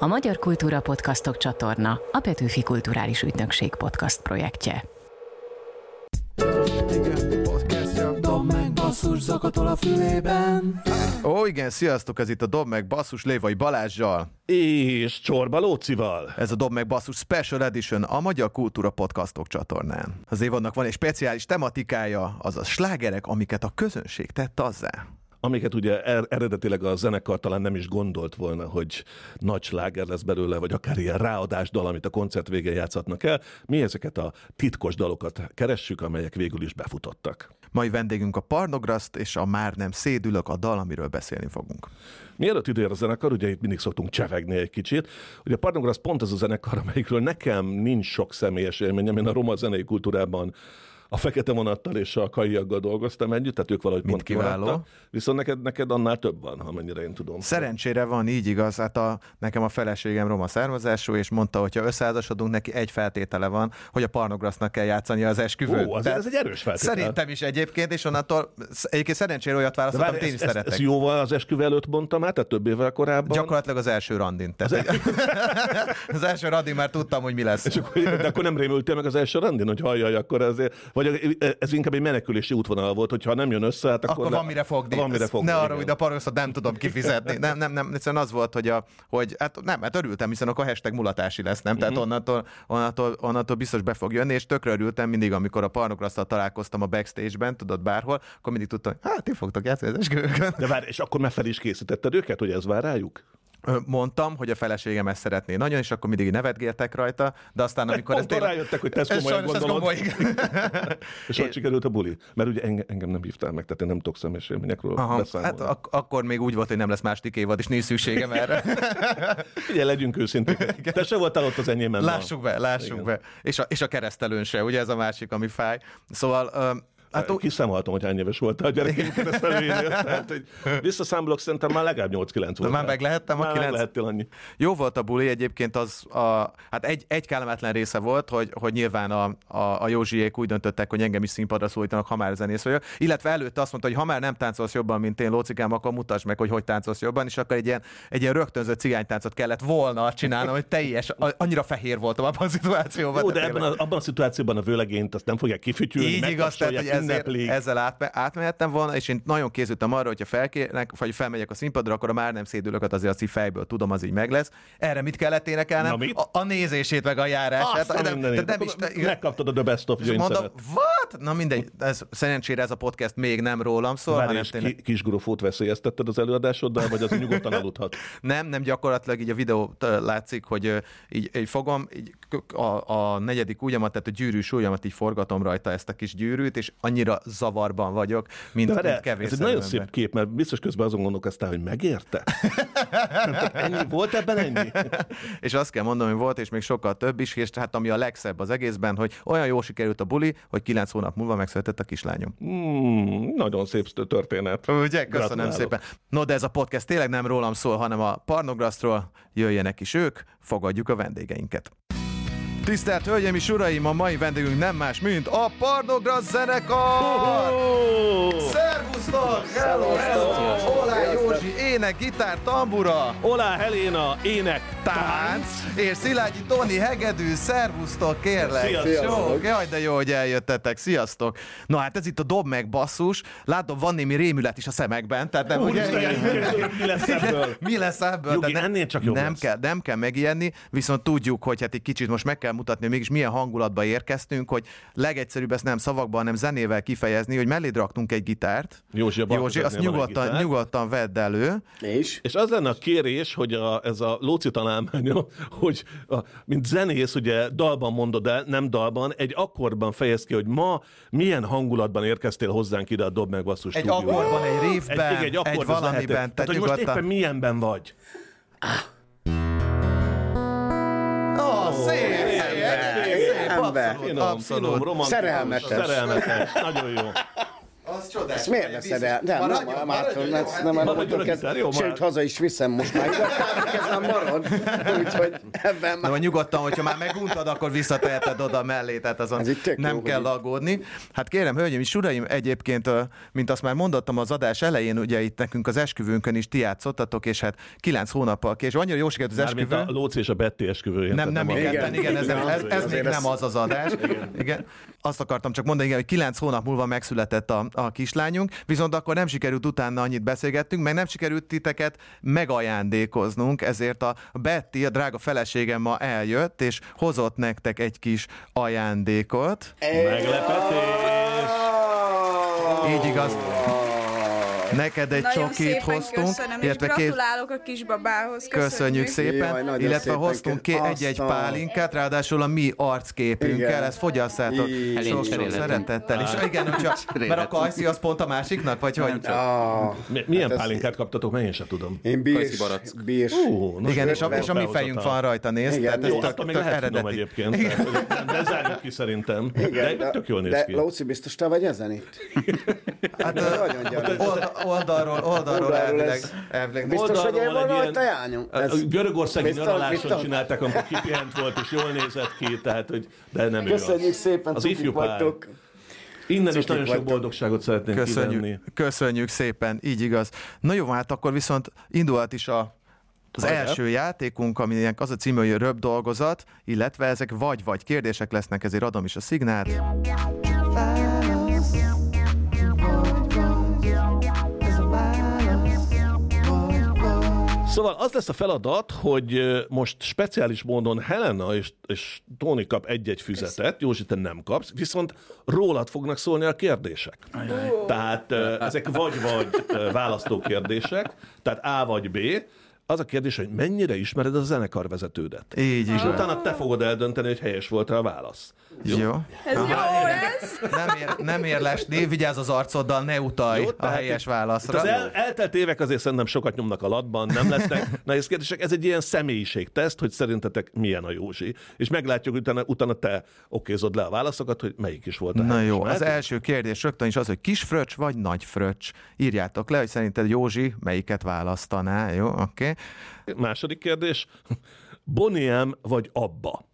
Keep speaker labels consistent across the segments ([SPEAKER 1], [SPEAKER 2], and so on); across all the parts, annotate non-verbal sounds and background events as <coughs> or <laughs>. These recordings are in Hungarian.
[SPEAKER 1] A Magyar Kultúra Podcastok csatorna a Petőfi Kulturális Ügynökség podcast projektje.
[SPEAKER 2] Igen, podcastja.
[SPEAKER 3] Dob meg basszus zakatol a fülében
[SPEAKER 2] Ó, igen, sziasztok, ez itt a Dob meg Basszus Lévai Balázsjal.
[SPEAKER 4] És Csorba Lócival.
[SPEAKER 2] Ez a Dob meg Basszus Special Edition a Magyar Kultúra Podcastok csatornán. Az évadnak van egy speciális tematikája, azaz slágerek, amiket a közönség tett azzá.
[SPEAKER 4] Amiket ugye er- eredetileg a zenekar talán nem is gondolt volna, hogy nagy sláger lesz belőle, vagy akár ilyen ráadás dal, amit a koncert végén játszhatnak el. Mi ezeket a titkos dalokat keressük, amelyek végül is befutottak.
[SPEAKER 2] Mai vendégünk a Parnograszt és a Már nem szédülök a dal, amiről beszélni fogunk.
[SPEAKER 4] Mielőtt időér a zenekar, ugye itt mindig szoktunk csevegni egy kicsit. Ugye a Parnogrász pont az a zenekar, amelyikről nekem nincs sok személyes élményem. Én a roma zenei kultúrában a fekete vonattal és a kaiaggal dolgoztam együtt, tehát ők valahogy
[SPEAKER 2] Mind
[SPEAKER 4] pont
[SPEAKER 2] kiváló.
[SPEAKER 4] kimaradtak. Viszont neked, neked annál több van, amennyire én tudom.
[SPEAKER 2] Szerencsére van, így igaz. Hát a, nekem a feleségem roma származású, és mondta, hogy ha összeházasodunk, neki egy feltétele van, hogy a Parnograsznak kell játszani az esküvőt.
[SPEAKER 4] Ó, azért
[SPEAKER 2] Tehát
[SPEAKER 4] ez egy erős feltétel.
[SPEAKER 2] Szerintem is egyébként, és onnantól egyébként szerencsére olyat választottam,
[SPEAKER 4] várj,
[SPEAKER 2] én is
[SPEAKER 4] ezt,
[SPEAKER 2] szeretek.
[SPEAKER 4] ezt jóval az esküvő előtt mondtam már, tehát több évvel korábban.
[SPEAKER 2] Gyakorlatilag az első randin. Tehát, az, <laughs> az első randin már tudtam, hogy mi lesz.
[SPEAKER 4] És akkor, de akkor nem rémültél meg az első randin, hogy hajjaj, akkor ezért, vagy ez inkább egy menekülési útvonal volt, hogyha nem jön össze, hát akkor,
[SPEAKER 2] Akkor van mire fogni.
[SPEAKER 4] Van mire fogni.
[SPEAKER 2] Ne arra, hogy a parosztot nem tudom kifizetni. Nem, nem, nem. Egyszerűen az volt, hogy, a, hogy hát nem, hát örültem, hiszen akkor hashtag mulatási lesz, nem? Tehát onnantól, onnantól, onnantól, biztos be fog jönni, és tökre örültem mindig, amikor a parnokrasztal találkoztam a backstage-ben, tudod, bárhol, akkor mindig tudtam, hogy hát ti fogtok játszani az esküvőkön.
[SPEAKER 4] De várj, és akkor már fel is készítetted őket, hogy ez vár rájuk?
[SPEAKER 2] Mondtam, hogy a feleségem ezt szeretné nagyon, és akkor mindig nevetgéltek rajta, de aztán amikor
[SPEAKER 4] Pont
[SPEAKER 2] ez
[SPEAKER 4] rájöttek, hogy te ezt
[SPEAKER 2] ez
[SPEAKER 4] komolyan
[SPEAKER 2] ez
[SPEAKER 4] gondolod.
[SPEAKER 2] komoly. <laughs>
[SPEAKER 4] És hogy sikerült a buli? Mert ugye engem, engem nem hívtál meg, tehát én nem tudok személyes élményekről
[SPEAKER 2] Aha,
[SPEAKER 4] beszámolni.
[SPEAKER 2] hát ak- akkor még úgy volt, hogy nem lesz második évad, és nincs szükségem erre. <laughs>
[SPEAKER 4] Figyelj, legyünk őszinték. <laughs> Te se voltál ott az enyémben.
[SPEAKER 2] Lássuk be, lássuk
[SPEAKER 4] Igen.
[SPEAKER 2] be. És a, és a keresztelőn se, ugye ez a másik, ami fáj. Szóval, ö, hát
[SPEAKER 4] Hát, Kiszámoltam, hogy hány éves voltál a gyerekeim keresztelőjénél. <laughs> Tehát, hogy visszaszámolok, szerintem már legalább 8-9 volt.
[SPEAKER 2] már meg lehettem a
[SPEAKER 4] már
[SPEAKER 2] 9?
[SPEAKER 4] meg lehettél annyi.
[SPEAKER 2] Jó volt a buli, egyébként az, a, hát egy, egy kellemetlen része volt, hogy, hogy nyilván a, a, a Józsiék úgy döntöttek, hogy engem is színpadra szólítanak, ha már zenész vagyok. Illetve előtte azt mondta, hogy ha már nem táncolsz jobban, mint én, Lócikám, akkor mutasd meg, hogy hogy táncolsz jobban, és akkor egy ilyen, egy ilyen rögtönzött cigánytáncot kellett volna csinálnom, hogy teljes, annyira fehér voltam abban a szituációban.
[SPEAKER 4] Jó, de
[SPEAKER 2] tehát
[SPEAKER 4] ebben a, abban a szituációban a vőlegényt azt nem fogják kifütyülni,
[SPEAKER 2] Így igaz, tehát, hogy
[SPEAKER 4] ünneplik.
[SPEAKER 2] ezzel átme, átmehettem volna, és én nagyon készültem arra, hogyha felkérnek, vagy felmegyek a színpadra, akkor a már nem szédülöket azért azt így fejből tudom, az így meg lesz. Erre mit kellett énekelnem?
[SPEAKER 4] Na mit?
[SPEAKER 2] A, a, nézését, meg a járását.
[SPEAKER 4] Azt a
[SPEAKER 2] De-
[SPEAKER 4] mindenit.
[SPEAKER 2] de nem is, de,
[SPEAKER 4] Megkaptad a The Best of
[SPEAKER 2] mondom, what? Na mindegy, ez, szerencsére ez a podcast még nem rólam szól,
[SPEAKER 4] Várj,
[SPEAKER 2] hanem
[SPEAKER 4] és
[SPEAKER 2] tényleg,
[SPEAKER 4] ki, kisgrofót veszélyeztetted az előadásoddal, vagy az nyugodtan aludhat? <laughs>
[SPEAKER 2] nem, nem gyakorlatilag így a videót ö, látszik, hogy így, így fogom, így a, a negyedik ujjamat, tehát a gyűrűs ujjamat így forgatom rajta ezt a kis gyűrűt, és annyira zavarban vagyok, mint,
[SPEAKER 4] De
[SPEAKER 2] mint kevés
[SPEAKER 4] ez egy nagyon szép kép, mert biztos közben azon gondolkoztál, hogy megérte? Ennyi, volt ebben ennyi? <laughs>
[SPEAKER 2] és azt kell mondanom, hogy volt, és még sokkal több is, és hát ami a legszebb az egészben, hogy olyan jó sikerült a buli, hogy kilenc hónap múlva megszületett a kislányom.
[SPEAKER 4] Hmm, nagyon szép történet.
[SPEAKER 2] Ugye? Köszönöm
[SPEAKER 4] Gratulálok.
[SPEAKER 2] szépen. No, de ez a podcast tényleg nem rólam szól, hanem a Parnograsztról. Jöjjenek is ők, fogadjuk a vendégeinket. Tisztelt Hölgyeim és Uraim, a mai vendégünk nem más, mint a Parnograssz zenekar! Szervusztok! Hello, hello! Olá Józsi, ének, gitár, tambura,
[SPEAKER 4] Olá Helena, ének, tánc.
[SPEAKER 2] és Szilágyi Tóni hegedű, szervusztok, kérlek!
[SPEAKER 4] Sziasztok!
[SPEAKER 2] Jaj, de jó, hogy eljöttetek, sziasztok! Na hát ez itt a Dob meg basszus, látom, van némi rémület is a szemekben, tehát nem, ugye?
[SPEAKER 4] Úristen, <laughs> mi lesz ebből?
[SPEAKER 2] Mi lesz ebből?
[SPEAKER 4] Jogi,
[SPEAKER 2] Tehát
[SPEAKER 4] ennél csak jobb
[SPEAKER 2] nem
[SPEAKER 4] lesz.
[SPEAKER 2] kell, nem kell megijedni, viszont tudjuk, hogy hát egy kicsit most meg kell mutatni, hogy mégis milyen hangulatba érkeztünk, hogy legegyszerűbb ezt nem szavakban, hanem zenével kifejezni, hogy melléd raktunk egy gitárt.
[SPEAKER 4] Józsi, a
[SPEAKER 2] Józsi, azt nyugodtan, nyugodtan vedd elő.
[SPEAKER 3] És?
[SPEAKER 4] És az lenne a kérés, hogy a, ez a Lóci találmánya, <laughs> hogy a, mint zenész, ugye dalban mondod el, nem dalban, egy akkordban fejez ki, hogy ma milyen hangulatban érkeztél hozzánk ide a Dob meg Basszus
[SPEAKER 2] Egy
[SPEAKER 4] stúdióba.
[SPEAKER 2] akkordban, egy riffben,
[SPEAKER 4] egy, egy, akkord,
[SPEAKER 2] egy
[SPEAKER 4] az
[SPEAKER 2] valamiben, tehát
[SPEAKER 4] hogy most éppen milyenben vagy.
[SPEAKER 2] Ó, szép, szép, szép,
[SPEAKER 4] Finom,
[SPEAKER 2] abszolút.
[SPEAKER 4] finom, romantikus,
[SPEAKER 3] Szerelmetes.
[SPEAKER 4] Szerelmetes, nagyon jó.
[SPEAKER 2] Az csodás.
[SPEAKER 5] Ezt miért veszed el? De nem,
[SPEAKER 2] Maradjon,
[SPEAKER 5] nem,
[SPEAKER 2] maradjon,
[SPEAKER 5] nem, nem, nem,
[SPEAKER 4] maradjon gitár, jó,
[SPEAKER 5] sőt, haza is viszem most már. Ez már marad. Úgyhogy ebben már
[SPEAKER 2] vagy nyugodtan, hogyha már meguntad, akkor visszateheted oda mellé, tehát azon nem
[SPEAKER 5] jó,
[SPEAKER 2] kell aggódni. Hát kérem, hölgyeim és uraim, egyébként, mint azt már mondottam az adás elején, ugye itt nekünk az esküvőnkön is ti játszottatok, és hát kilenc hónappal később, annyira jó sikerült az esküvő.
[SPEAKER 4] a Lóci és a Betty esküvőjén.
[SPEAKER 2] Nem, nem, igen,
[SPEAKER 5] Igen,
[SPEAKER 2] ez, ez, ez, még nem az az adás. Igen. Azt akartam csak mondani, igen, hogy kilenc hónap múlva megszületett a, a kislányunk, viszont akkor nem sikerült utána annyit beszélgettünk, meg nem sikerült titeket megajándékoznunk, ezért a Betty, a drága feleségem ma eljött, és hozott nektek egy kis ajándékot.
[SPEAKER 4] Meglepetés!
[SPEAKER 2] Így igaz. Neked egy
[SPEAKER 6] Nagyon
[SPEAKER 2] csokit hoztunk,
[SPEAKER 6] köszönöm, és
[SPEAKER 2] illetve két,
[SPEAKER 6] gratulálok a kisbabához. Köszönjük.
[SPEAKER 2] Köszönjük szépen,
[SPEAKER 5] Jaj,
[SPEAKER 2] illetve
[SPEAKER 5] szépen
[SPEAKER 2] hoztunk ki egy-egy pálinkát, ráadásul a mi arcképünkkel, ezt fogyasszátok sok-sok szeretettel. És igen, hogyha, mert a kajszi az pont a másiknak, vagy hogy?
[SPEAKER 5] Ah,
[SPEAKER 4] Mi- Milyen
[SPEAKER 5] Hát
[SPEAKER 4] pálinkát kaptatok? Mert én sem tudom.
[SPEAKER 5] én bírs,
[SPEAKER 2] Igen, és a, és mi fejünk van rajta, nézd, tehát ez tök, eredeti.
[SPEAKER 4] egyébként. De zárjuk ki szerintem. De egyben tök jól néz
[SPEAKER 5] de
[SPEAKER 4] ki.
[SPEAKER 5] Lóci, biztos te vagy ezen itt? <laughs>
[SPEAKER 2] Hát oldal, oldalról, oldalról elvileg, elvileg.
[SPEAKER 5] Biztos, hogy van rajta?
[SPEAKER 4] A
[SPEAKER 5] Ez-
[SPEAKER 4] Görögországi nyaraláson csinálták, amikor kipihent volt, és jól nézett ki, tehát, hogy de nem ő
[SPEAKER 5] Köszönjük
[SPEAKER 4] az.
[SPEAKER 5] szépen,
[SPEAKER 4] Az ifjú pár. Innen is nagyon sok boldogságot szeretnénk kivenni.
[SPEAKER 2] Köszönjük, köszönjük szépen, így igaz. Na jó, hát akkor viszont indulhat is a az
[SPEAKER 4] Hajrá.
[SPEAKER 2] első játékunk, aminek az a címe, hogy röbb dolgozat, illetve ezek vagy-vagy kérdések lesznek, ezért adom is a szignált.
[SPEAKER 4] Szóval az lesz a feladat, hogy most speciális módon Helena és, és Tóni kap egy-egy füzetet, Józsi, te nem kapsz, viszont rólad fognak szólni a kérdések. Tehát ö, ezek vagy-vagy ö, választó kérdések, tehát A vagy B. Az a kérdés, hogy mennyire ismered a zenekarvezetődet.
[SPEAKER 2] Így
[SPEAKER 4] És utána te fogod eldönteni, hogy helyes volt a válasz.
[SPEAKER 2] Jó.
[SPEAKER 6] Ez jó lesz.
[SPEAKER 2] Nem, ér, nem ér lesni, vigyázz az arcoddal, ne utalj
[SPEAKER 4] Jó,
[SPEAKER 2] a helyes
[SPEAKER 4] itt-
[SPEAKER 2] válaszra.
[SPEAKER 4] itt Az el, eltelt évek azért szerintem sokat nyomnak a latban, nem lesznek <laughs> nehéz kérdések. Ez egy ilyen személyiségteszt, hogy szerintetek milyen a Józsi. És meglátjuk, hogy utána, utána te okézod le a válaszokat, hogy melyik is volt a
[SPEAKER 2] Na
[SPEAKER 4] helyes.
[SPEAKER 2] jó, az
[SPEAKER 4] Mehetünk?
[SPEAKER 2] első kérdés rögtön is az, hogy kis fröccs vagy nagy fröccs. Írjátok le, hogy szerinted Józsi melyiket választaná, jó? Oké. Okay.
[SPEAKER 4] Második kérdés. Boniem vagy Abba?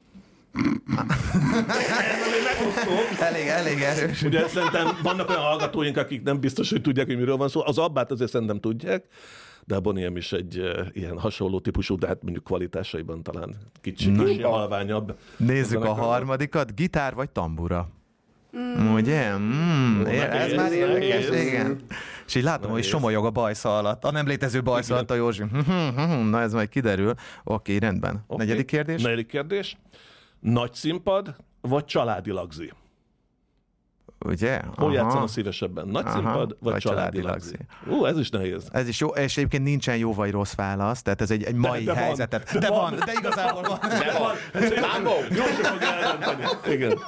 [SPEAKER 2] Elég, elég erős.
[SPEAKER 4] Ugye szerintem vannak olyan hallgatóink, akik nem biztos, hogy tudják, hogy miről van szó. Az Abbát azért szerintem tudják, de a Boniem is egy uh, ilyen hasonló típusú, de hát mondjuk kvalitásaiban talán kicsi, kicsi halványabb.
[SPEAKER 2] Nézzük a
[SPEAKER 4] zenekar.
[SPEAKER 2] harmadikat. Gitár vagy tambura? Mm. Ugye? Mm, ér- ez már érdekes,
[SPEAKER 4] nehéz.
[SPEAKER 2] igen. És így látom, hogy somolyog a bajsza alatt. A nem létező bajsza alatt a Józsi. Na, ez majd kiderül. Oké, rendben.
[SPEAKER 4] Oké.
[SPEAKER 2] Negyedik kérdés?
[SPEAKER 4] Negyedik kérdés. Nagy színpad, vagy családi lagzi?
[SPEAKER 2] Ugye?
[SPEAKER 4] Hol játszana szívesebben? Nagy
[SPEAKER 2] Aha.
[SPEAKER 4] színpad, vagy,
[SPEAKER 2] Vagy
[SPEAKER 4] családi,
[SPEAKER 2] családi
[SPEAKER 4] lagzi? Ú, ez is nehéz.
[SPEAKER 2] Ez is jó, és egyébként nincsen jó vagy rossz válasz, tehát ez egy, egy mai
[SPEAKER 4] de van.
[SPEAKER 2] helyzetet.
[SPEAKER 4] De
[SPEAKER 2] De,
[SPEAKER 4] van.
[SPEAKER 2] van, de igazából van.
[SPEAKER 4] De van. <laughs> Jó, fog eldönteni. Igen.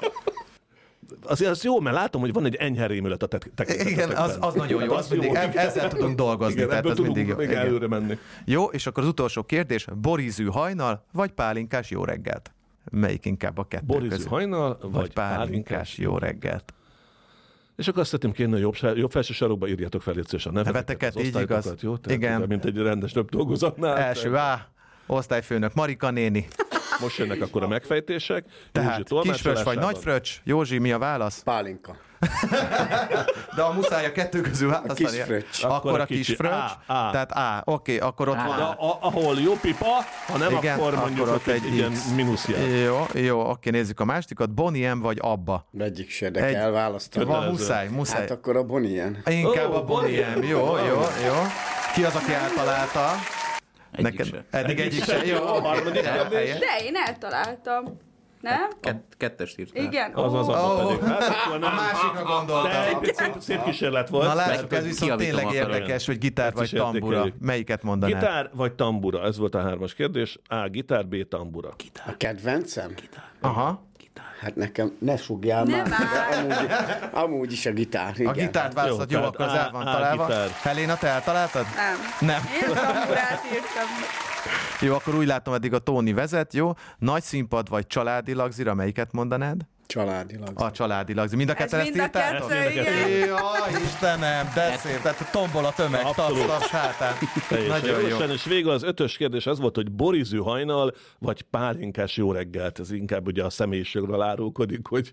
[SPEAKER 4] Azért az jó, mert látom, hogy van egy enyhe rémület a te- tekintetetekben.
[SPEAKER 2] Igen, az, az nagyon jó, az mindig, e- ezzel tudunk dolgozni,
[SPEAKER 4] Igen,
[SPEAKER 2] tehát az
[SPEAKER 4] tudunk
[SPEAKER 2] mindig jó.
[SPEAKER 4] még
[SPEAKER 2] Igen.
[SPEAKER 4] előre menni.
[SPEAKER 2] Jó, és akkor az utolsó kérdés, borizű hajnal, vagy pálinkás jó reggelt? Melyik inkább a kettő
[SPEAKER 4] Borizű
[SPEAKER 2] közül?
[SPEAKER 4] hajnal, vagy,
[SPEAKER 2] vagy pálinkás jó reggelt?
[SPEAKER 4] És akkor azt szeretném kérni, hogy jobb, jobb felső sarokba írjatok fel a neveteket,
[SPEAKER 2] Neveteket, így igaz.
[SPEAKER 4] Jó? Tehát,
[SPEAKER 2] Igen.
[SPEAKER 4] Mint egy rendes több dolgozatnál.
[SPEAKER 2] Első A, osztályfőnök Marika néni.
[SPEAKER 4] Most jönnek akkor a megfejtések.
[SPEAKER 2] Tehát kisfröccs vagy
[SPEAKER 4] tolmácsolásában.
[SPEAKER 2] nagy fröccs? Józsi, mi a válasz?
[SPEAKER 5] Pálinka.
[SPEAKER 2] De a muszáj a kettő közül választani. Akkor,
[SPEAKER 4] Akkor a
[SPEAKER 2] a kis fröccs.
[SPEAKER 4] A, A.
[SPEAKER 2] Tehát A. Oké, akkor ott van
[SPEAKER 4] De
[SPEAKER 2] a...
[SPEAKER 4] a, ahol jó pipa, ha nem,
[SPEAKER 2] Igen,
[SPEAKER 4] akkor mondjuk
[SPEAKER 2] akkor
[SPEAKER 4] ott egy,
[SPEAKER 2] egy
[SPEAKER 4] ilyen
[SPEAKER 2] X.
[SPEAKER 4] mínuszjel.
[SPEAKER 2] Jó, jó, oké, nézzük a másikat. Boniem vagy Abba?
[SPEAKER 5] Egyik se, de
[SPEAKER 2] Egy-
[SPEAKER 5] kell választani.
[SPEAKER 2] Van, muszáj, muszáj.
[SPEAKER 5] Hát akkor a Bonien.
[SPEAKER 2] Inkább
[SPEAKER 4] Ó,
[SPEAKER 2] a Boniem.
[SPEAKER 4] Boniem.
[SPEAKER 2] Jó, jó, jó. Ki az, aki eltalálta?
[SPEAKER 7] Egyik
[SPEAKER 2] Neked
[SPEAKER 7] se.
[SPEAKER 2] eddig
[SPEAKER 4] Egyik
[SPEAKER 2] egyik
[SPEAKER 4] se.
[SPEAKER 2] se. Jó,
[SPEAKER 4] A harmadik kérdés?
[SPEAKER 6] De én eltaláltam. Nem?
[SPEAKER 7] Kett, kettest írtál.
[SPEAKER 6] Igen.
[SPEAKER 4] Az az abba
[SPEAKER 2] Ó.
[SPEAKER 4] pedig. Hát akkor
[SPEAKER 2] A
[SPEAKER 4] nem.
[SPEAKER 2] másikra
[SPEAKER 4] De
[SPEAKER 2] gondoltam.
[SPEAKER 4] egy szép, szép kísérlet volt.
[SPEAKER 2] Na lássuk, ez viszont tényleg érdekes, hogy gitár vagy tambura.
[SPEAKER 4] értékeljük.
[SPEAKER 2] Melyiket mondanád?
[SPEAKER 4] Gitár vagy tambura? Ez volt a hármas kérdés. A. Gitár, B. Tambura.
[SPEAKER 5] A kedvencem?
[SPEAKER 2] Aha.
[SPEAKER 5] Hát nekem ne sugjál
[SPEAKER 6] Nem
[SPEAKER 5] már. De amúgy, amúgy is a gitár. Igen.
[SPEAKER 2] A gitárt választod, jó,
[SPEAKER 4] Jó,
[SPEAKER 2] akkor az el van találva.
[SPEAKER 4] gitár.
[SPEAKER 2] Helena, te eltaláltad?
[SPEAKER 6] Nem.
[SPEAKER 2] Nem.
[SPEAKER 6] Én tamburát írtam.
[SPEAKER 2] Jó, akkor úgy látom, eddig a Tóni vezet, jó? Nagy színpad vagy családi lagzira, melyiket mondanád?
[SPEAKER 5] Családilag.
[SPEAKER 2] A családilag. Mind a ketten ezt
[SPEAKER 6] mind a
[SPEAKER 2] írtátok?
[SPEAKER 6] kettő,
[SPEAKER 4] mind a kettő.
[SPEAKER 6] igen.
[SPEAKER 2] Jaj, Istenem, de szép. Tehát tombol a tömeg, taps,
[SPEAKER 4] Abszolút.
[SPEAKER 2] taps hátán. Nagyon jó.
[SPEAKER 4] És végül az ötös kérdés az volt, hogy borizű hajnal, vagy pálinkás jó reggelt. Ez inkább ugye a személyiségről árulkodik, hogy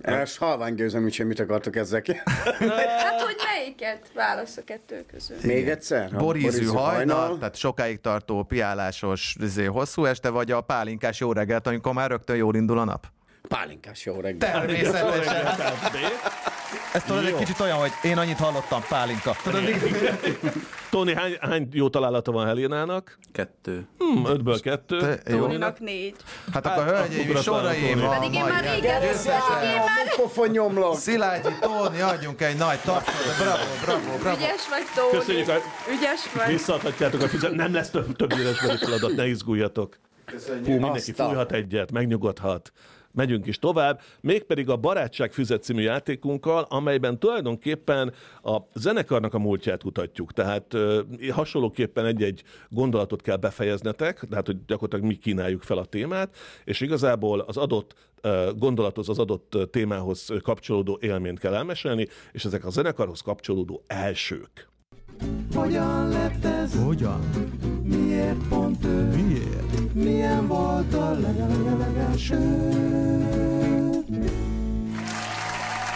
[SPEAKER 5] Ez halvány gőzöm, úgyhogy mit akartok ezek? <laughs>
[SPEAKER 6] Hát, hogy melyiket válasz a kettő közül?
[SPEAKER 5] Még egyszer? A
[SPEAKER 2] Borízű hajnal, tehát sokáig tartó piálásos izé, hosszú este, vagy a pálinkás jó reggelt, amikor már rögtön jól indul a nap?
[SPEAKER 5] Pálinkás jó reggel.
[SPEAKER 2] Természetesen. Ez tudod, egy kicsit olyan, hogy én annyit hallottam, pálinka. Tudod,
[SPEAKER 4] Tony, hány, hány jó találata van Helénának?
[SPEAKER 7] Kettő.
[SPEAKER 4] Hmm, ötből kettő.
[SPEAKER 6] Tóninak négy.
[SPEAKER 2] Hát akkor hölgyeim,
[SPEAKER 4] ugratva
[SPEAKER 2] soraim,
[SPEAKER 4] a
[SPEAKER 6] Pedig én már régen.
[SPEAKER 5] Pofon nyomlok.
[SPEAKER 2] Szilágyi Tóni, adjunk egy nagy tapsot. Bravo, bravo, bravo.
[SPEAKER 6] Ügyes vagy, Tóni.
[SPEAKER 4] Köszönjük, a,
[SPEAKER 6] Ügyes vagy.
[SPEAKER 4] visszaadhatjátok a fizet. Nem lesz több, több írásbeli feladat, ne izguljatok. Hú, mindenki fújhat egyet, megnyugodhat. Megyünk is tovább, mégpedig a Barátság Füzet című játékunkkal, amelyben tulajdonképpen a zenekarnak a múltját kutatjuk. Tehát ö, hasonlóképpen egy-egy gondolatot kell befejeznetek, tehát hogy gyakorlatilag mi kínáljuk fel a témát, és igazából az adott gondolathoz, az adott témához kapcsolódó élményt kell elmesélni, és ezek a zenekarhoz kapcsolódó elsők.
[SPEAKER 3] Hogyan lett ez? Hogyan? Miért pont ő? Miért? Milyen volt a legelőlegelső?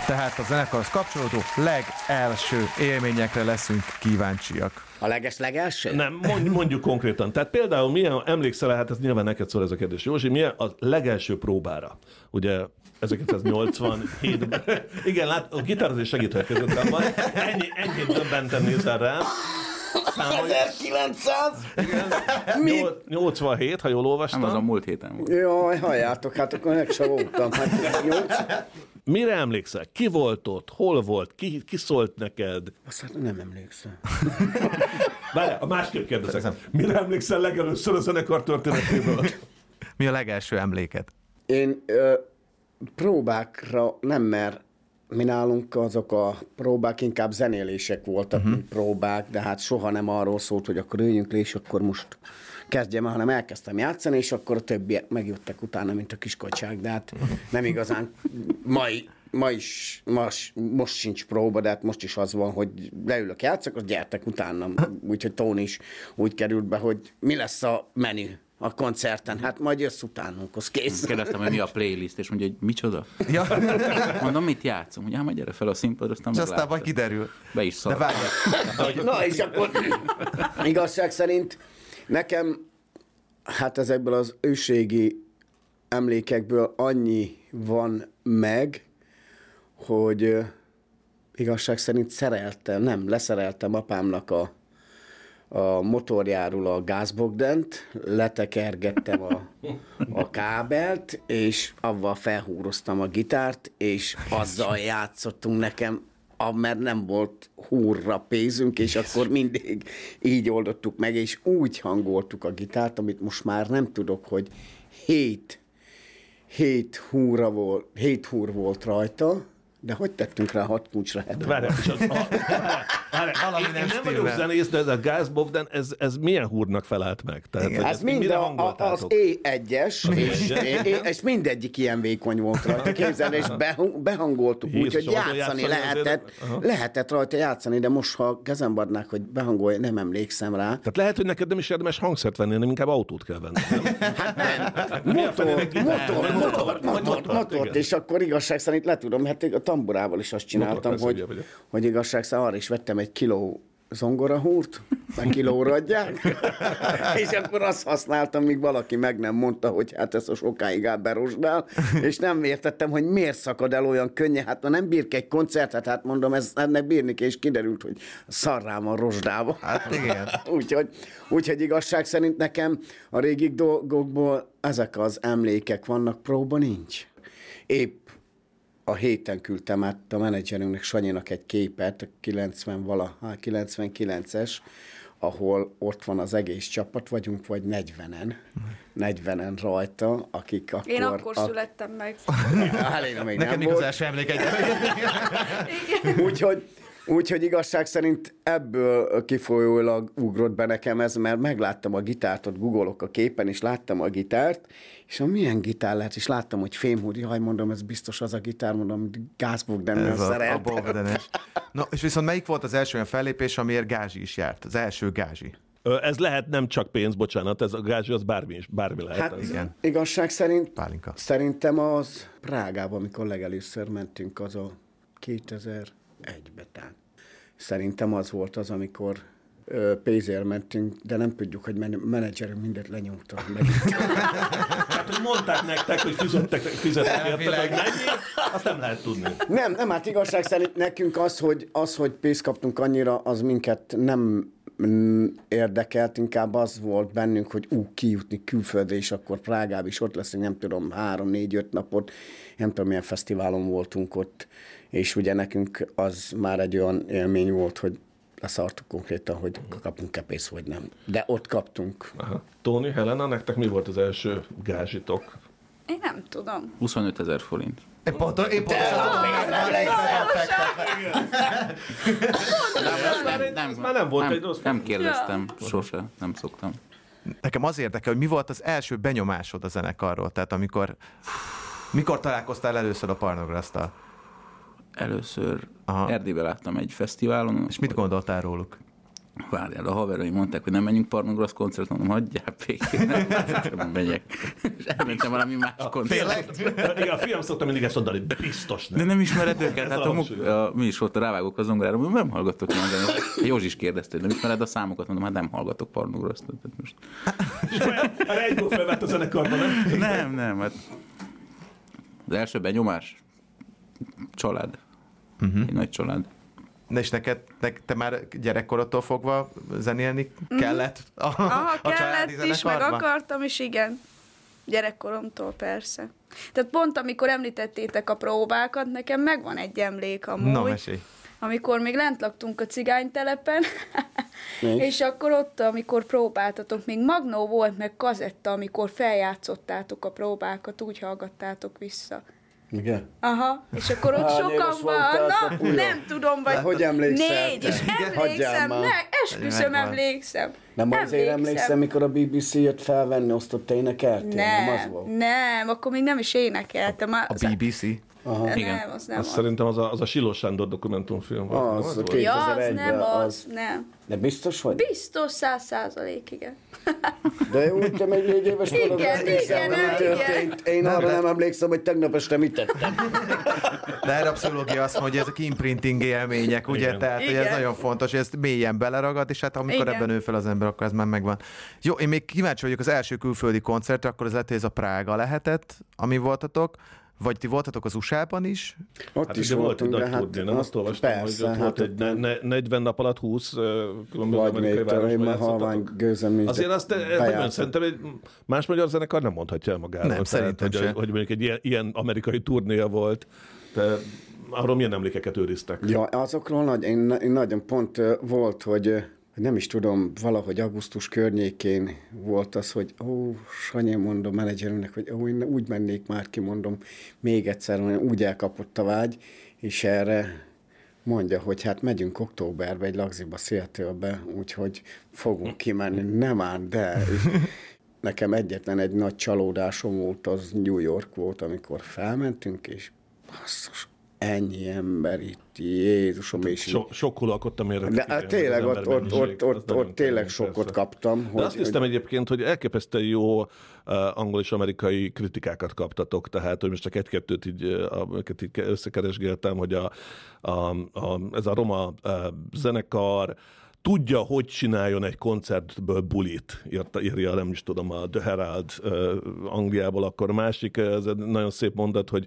[SPEAKER 2] Tehát a zenekarhoz kapcsolódó legelső élményekre leszünk kíváncsiak.
[SPEAKER 5] A leges-legelső?
[SPEAKER 4] Nem, mondj, mondjuk konkrétan. Tehát például milyen, emlékszel hát ez nyilván neked szól ez a kérdés, Józsi, milyen a legelső próbára? Ugye 1987-ben. Igen, lát, a gitározás segíthet között abban. Ennyi, ennyit döbbenten nézel rám. Számolj.
[SPEAKER 5] 1900?
[SPEAKER 4] Mi? 87, ha jól olvastam.
[SPEAKER 7] Nem, az a múlt héten volt.
[SPEAKER 5] Jaj, halljátok, hát akkor meg se voltam. Hát nyolc.
[SPEAKER 4] Mire emlékszel? Ki volt ott? Hol volt? Ki, ki szólt neked?
[SPEAKER 5] Azt hát nem emlékszem.
[SPEAKER 4] Várjál, a másképp kérdezem. Mire emlékszel legelőször a zenekar történetéből?
[SPEAKER 2] Mi a legelső emléked?
[SPEAKER 5] Én ö, próbákra nem, mert mi nálunk azok a próbák inkább zenélések voltak, uh-huh. mint próbák, de hát soha nem arról szólt, hogy akkor üljünk le, és akkor most kezdjem el, hanem elkezdtem játszani, és akkor a többiek megjöttek utána, mint a kiskocsák, de hát nem igazán mai, ma is, most, most sincs próba, de hát most is az van, hogy leülök, játszok, az gyertek utána. Úgyhogy Tony is úgy került be, hogy mi lesz a menü a koncerten. Hát majd jössz utánunk, az kész.
[SPEAKER 7] Kérdeztem, hogy mi a playlist, és mondja, hogy micsoda?
[SPEAKER 2] Ja,
[SPEAKER 7] Mondom, mit játszom? Ugye, hát majd gyere fel a színpadra, aztán
[SPEAKER 2] és aztán majd kiderül.
[SPEAKER 7] Be is
[SPEAKER 2] De
[SPEAKER 7] szar.
[SPEAKER 2] várjál,
[SPEAKER 5] Na, és akkor igazság szerint nekem, hát ezekből az őségi emlékekből annyi van meg, hogy igazság szerint szereltem, nem, leszereltem apámnak a, a motorjáról a gázbogdent, letekergettem a, a kábelt, és avval felhúroztam a gitárt, és azzal játszottunk nekem, mert nem volt húrra pénzünk, és akkor mindig így oldottuk meg, és úgy hangoltuk a gitárt, amit most már nem tudok, hogy hét, hét húra volt, hét húr volt rajta, de hogy tettünk rá hat kulcsra?
[SPEAKER 4] Várjál, <laughs>
[SPEAKER 2] Valami
[SPEAKER 4] én,
[SPEAKER 2] nem
[SPEAKER 4] én nem vagyok zenész, de ez a gázbovden, ez, ez milyen húrnak felállt meg? Tehát, hogy
[SPEAKER 5] Ez
[SPEAKER 4] ezt
[SPEAKER 5] mind
[SPEAKER 4] mire
[SPEAKER 5] a, a, az
[SPEAKER 4] hangoltátok?
[SPEAKER 5] E1-es, és, és, és mindegyik ilyen vékony volt rajta, képzeld, és behang- behangoltuk úgy, hogy játszani lehetett, lehetett rajta játszani, de most, ha kezembe adnák, hogy behangolj, nem emlékszem rá.
[SPEAKER 4] Tehát lehet, hogy neked nem is érdemes hangszert venni, hanem inkább autót kell venni.
[SPEAKER 5] Hát nem, motor, motor, motor, motor,
[SPEAKER 4] igen.
[SPEAKER 5] és akkor igazság szerint le tudom, hát tamburával is azt csináltam, hogy, hogy igazság szerint arra is vettem egy kiló zongorahúrt, meg kilóra adják, <laughs> és akkor azt használtam, míg valaki meg nem mondta, hogy hát ez a sokáig áll berosdál, és nem értettem, hogy miért szakad el olyan könnyen, hát ha nem bírk egy koncertet, hát mondom, ez ennek bírni kell, és kiderült, hogy szarrám a rozsdába.
[SPEAKER 2] Hát igen. <laughs>
[SPEAKER 5] úgyhogy, úgyhogy igazság szerint nekem a régi dolgokból ezek az emlékek vannak, próba nincs. Épp a héten küldtem át a menedzserünknek, Sanyinak egy képet, a 90 vala, hát 99-es, ahol ott van az egész csapat, vagyunk vagy 40-en, 40-en rajta, akik akkor...
[SPEAKER 6] Én akkor
[SPEAKER 5] a-
[SPEAKER 6] születtem meg. <laughs>
[SPEAKER 5] Helena még
[SPEAKER 2] Nekem
[SPEAKER 5] nem
[SPEAKER 2] még az
[SPEAKER 5] volt.
[SPEAKER 2] első emlék egy.
[SPEAKER 5] Úgyhogy, Úgyhogy igazság szerint ebből kifolyólag ugrott be nekem ez, mert megláttam a gitárt, ott googolok a képen, és láttam a gitárt, és a milyen gitár lehet, és láttam, hogy fémhúr, jaj, mondom, ez biztos az a gitár, mondom, gázbogdennel
[SPEAKER 2] Ez a, a. Bogdanes. No, és viszont melyik volt az első olyan fellépés, amiért Gázsi is járt? Az első Gázsi.
[SPEAKER 4] Ez lehet nem csak pénz, bocsánat, ez a gázsi, az bármi is, bármi lehet.
[SPEAKER 5] Hát
[SPEAKER 4] ez.
[SPEAKER 2] igen.
[SPEAKER 5] igazság szerint
[SPEAKER 2] Pálinka.
[SPEAKER 5] szerintem az Prágába, amikor legelőször mentünk, az a 2001-be tán. Szerintem az volt az, amikor pénzért mentünk, de nem tudjuk, hogy men- menedzserünk mindent lenyomta. Meg <laughs>
[SPEAKER 4] Hát, hogy mondták nektek, hogy fizettek, fizettek érted, hogy mennyi, azt nem lehet tudni.
[SPEAKER 5] Nem, nem, hát igazság szerint nekünk az, hogy, az, hogy pénzt kaptunk annyira, az minket nem érdekelt, inkább az volt bennünk, hogy ú, kijutni külföldre, és akkor Prágába is ott leszünk, nem tudom, három, négy, öt napot, nem tudom, milyen fesztiválon voltunk ott, és ugye nekünk az már egy olyan élmény volt, hogy leszartuk konkrétan, hogy kapunk-e pénzt, vagy nem. De ott kaptunk.
[SPEAKER 4] Aha. Tóni, Helena, nektek mi volt az első gázsitok?
[SPEAKER 6] Én nem tudom.
[SPEAKER 7] 25 ezer forint.
[SPEAKER 2] Én, pont, én pontosan
[SPEAKER 7] Nem,
[SPEAKER 4] már nem volt
[SPEAKER 7] nem,
[SPEAKER 4] egy rossz
[SPEAKER 7] nem kérdeztem, sose, nem szoktam.
[SPEAKER 2] Nekem az érdekel, hogy mi volt az első benyomásod a zenekarról? Tehát amikor, mikor találkoztál először a Parnograsztal?
[SPEAKER 7] Először
[SPEAKER 2] Aha.
[SPEAKER 7] Erdélybe láttam egy fesztiválon,
[SPEAKER 2] És mit gondoltál róluk?
[SPEAKER 7] Várjál, a haverai mondták, hogy nem menjünk Parnograsz koncertre, mondom, hagyjál békén, nem megyek. És elmentem valami más koncertre.
[SPEAKER 4] Igen, a fiam szokta mindig ezt mondani, biztos
[SPEAKER 7] De
[SPEAKER 4] nem.
[SPEAKER 7] nem ismered őket? Hát a, muk- a, mi is volt a rávágók a zongorára, mondom, nem hallgatok magam. Józsi is kérdezte, hogy nem ismered a számokat? Mondom, hát nem hallgatok Parnograszt. Most... <laughs>
[SPEAKER 4] Erre egyből felvett a zenekarban, nem?
[SPEAKER 7] Nem, nem, hát az első benyomás család. Uh-huh. Egy nagy család.
[SPEAKER 2] De és neked, ne, te már gyerekkorodtól fogva zenélni kellett a,
[SPEAKER 6] Aha,
[SPEAKER 2] a
[SPEAKER 6] kellett is, meg akartam is, igen. Gyerekkoromtól persze. Tehát pont amikor említettétek a próbákat, nekem megvan egy emlék amúgy.
[SPEAKER 2] Na, mesélj.
[SPEAKER 6] amikor még lent laktunk a cigánytelepen, és akkor ott, amikor próbáltatok, még magnó volt, meg kazetta, amikor feljátszottátok a próbákat, úgy hallgattátok vissza.
[SPEAKER 5] Igen?
[SPEAKER 6] Aha, és akkor ott
[SPEAKER 5] Hány
[SPEAKER 6] sokan
[SPEAKER 5] éves voltál,
[SPEAKER 6] van, na,
[SPEAKER 5] kapuja?
[SPEAKER 6] nem tudom, vagy
[SPEAKER 5] De hogy emlékszel
[SPEAKER 6] négy, és emlékszem, ne, esküszöm, emlékszem.
[SPEAKER 5] Nem azért emlékszem, mikor a BBC jött felvenni, azt ott énekeltél? Nem, az
[SPEAKER 6] Nem,
[SPEAKER 5] volt?
[SPEAKER 6] nem, akkor még nem is énekeltem. Már,
[SPEAKER 2] A BBC?
[SPEAKER 5] Aha.
[SPEAKER 7] Igen.
[SPEAKER 6] Nem, az nem
[SPEAKER 4] Azt
[SPEAKER 6] az.
[SPEAKER 4] szerintem az a, az a Silós Sándor dokumentumfilm volt. nem
[SPEAKER 5] Az, a
[SPEAKER 4] volt?
[SPEAKER 6] Ja, az
[SPEAKER 5] 2001-ben
[SPEAKER 6] nem az,
[SPEAKER 5] az.
[SPEAKER 6] nem.
[SPEAKER 5] De biztos vagy?
[SPEAKER 6] Biztos száz százalék, igen.
[SPEAKER 5] De jó, hogy te még négy éves
[SPEAKER 6] Igen,
[SPEAKER 5] emlékszel,
[SPEAKER 6] igen,
[SPEAKER 5] mi
[SPEAKER 6] igen.
[SPEAKER 5] történt. Én arra nem emlékszem, hogy tegnap este mit tettem.
[SPEAKER 2] De erre a pszichológia azt mondja, hogy ezek imprinting élmények, ugye?
[SPEAKER 4] Igen.
[SPEAKER 2] Tehát, hogy ez
[SPEAKER 6] Igen.
[SPEAKER 2] nagyon fontos, hogy ezt mélyen beleragad, és hát amikor
[SPEAKER 6] Igen.
[SPEAKER 2] ebben nő fel az ember, akkor ez már megvan. Jó, én még kíváncsi vagyok az első külföldi koncertre, akkor az lehet, hogy ez a Prága lehetett, ami voltatok, vagy ti voltatok az USA-ban is?
[SPEAKER 5] Ott
[SPEAKER 4] Hát
[SPEAKER 5] is
[SPEAKER 4] volt egy nagy
[SPEAKER 5] hát
[SPEAKER 4] turné, nem azt olvastam,
[SPEAKER 5] persze,
[SPEAKER 4] hogy ott
[SPEAKER 5] hát
[SPEAKER 4] volt egy ne, ne, 40 nap alatt 20 ö, különböző
[SPEAKER 5] vagy
[SPEAKER 4] amerikai városban
[SPEAKER 5] nincs.
[SPEAKER 4] Azért azt, eh, nagyon szerintem egy más magyar zenekar nem mondhatja el magáról.
[SPEAKER 2] Nem, szerintem
[SPEAKER 4] hogy, hogy, mondjuk egy ilyen, ilyen amerikai turnéja volt. De arról milyen emlékeket őriztek?
[SPEAKER 5] Ja, azokról nagy, én, én nagyon pont volt, hogy nem is tudom, valahogy augusztus környékén volt az, hogy ó, Sanyi, mondom menedzserünknek, hogy ó, én úgy mennék már ki, mondom, még egyszer, mondom, úgy elkapott a vágy, és erre mondja, hogy hát megyünk októberbe egy lagziba Seattle-be, úgyhogy fogunk kimenni. Nem ám, de... <laughs> Nekem egyetlen egy nagy csalódásom volt, az New York volt, amikor felmentünk, és basszus, ennyi ember itt, Jézusom, és
[SPEAKER 4] So, sokkul alkottam érre.
[SPEAKER 5] de hát tényleg ott, ott, ott, ott, ott tényleg sokkot kaptam.
[SPEAKER 4] De azt hiszem egyébként, hogy elképesztően jó uh, angol és amerikai kritikákat kaptatok, tehát hogy most csak egy-kettőt így, uh, amiket így összekeresgéltem, hogy a, a, a, ez a roma uh, zenekar tudja, hogy csináljon egy koncertből bulit, írta, írja, nem is tudom, a The Herald uh, Angliából, akkor a másik, ez egy nagyon szép mondat, hogy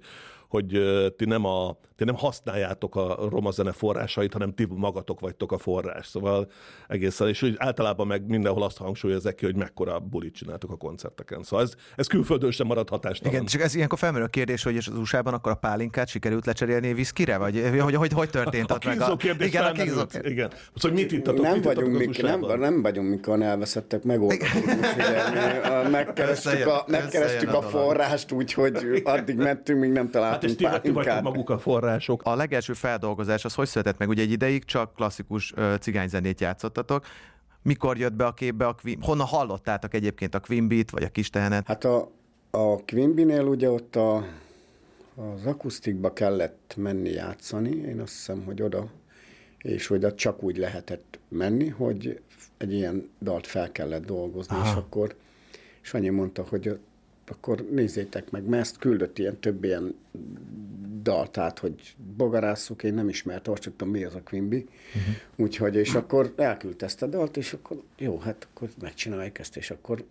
[SPEAKER 4] hogy ti nem, a, ti nem használjátok a roma zene forrásait, hanem ti magatok vagytok a forrás. Szóval egészen, és úgy általában meg mindenhol azt hangsúlyozzák ki, hogy mekkora bulit csináltok a koncerteken. Szóval ez, ez külföldön sem marad hatástalan.
[SPEAKER 2] Igen, csak ez ilyenkor felmerül a kérdés, hogy és az USA-ban akkor a pálinkát sikerült lecserélni viszkire, vagy hogy, hogy, hogy történt
[SPEAKER 4] a
[SPEAKER 2] ott meg
[SPEAKER 4] kínzó kérdés
[SPEAKER 2] Igen, a kínzó kérdés.
[SPEAKER 4] Igen. Szóval mit ittatok?
[SPEAKER 5] nem
[SPEAKER 4] mit
[SPEAKER 5] vagyunk, mik, nem, nem vagyunk, mikor elveszettek, a- Megkerestük, a, megkerestük a
[SPEAKER 2] a
[SPEAKER 5] forrást, úgyhogy addig mentünk, míg nem
[SPEAKER 4] Hát
[SPEAKER 5] találtuk
[SPEAKER 4] és ti, ti vagytok
[SPEAKER 5] pálinkát.
[SPEAKER 4] maguk a források.
[SPEAKER 2] A legelső feldolgozás az hogy született meg? Ugye egy ideig csak klasszikus cigányzenét játszottatok. Mikor jött be a képbe a Queen? Honnan hallottátok egyébként a Queen Beat, vagy a kis tehenet?
[SPEAKER 5] Hát a, a Quimby-nél ugye ott a, az akusztikba kellett menni játszani, én azt hiszem, hogy oda, és hogy ott csak úgy lehetett menni, hogy egy ilyen dalt fel kellett dolgozni, Aha. és akkor és annyi mondta, hogy ott akkor nézzétek meg, mert ezt küldött ilyen több ilyen dalt át, hogy bogarásszuk, én nem ismertem, azt tudtam, mi az a Quimby. Uh-huh. Úgyhogy, és akkor elküldte ezt a dalt, és akkor jó, hát akkor megcsináljuk ezt, és akkor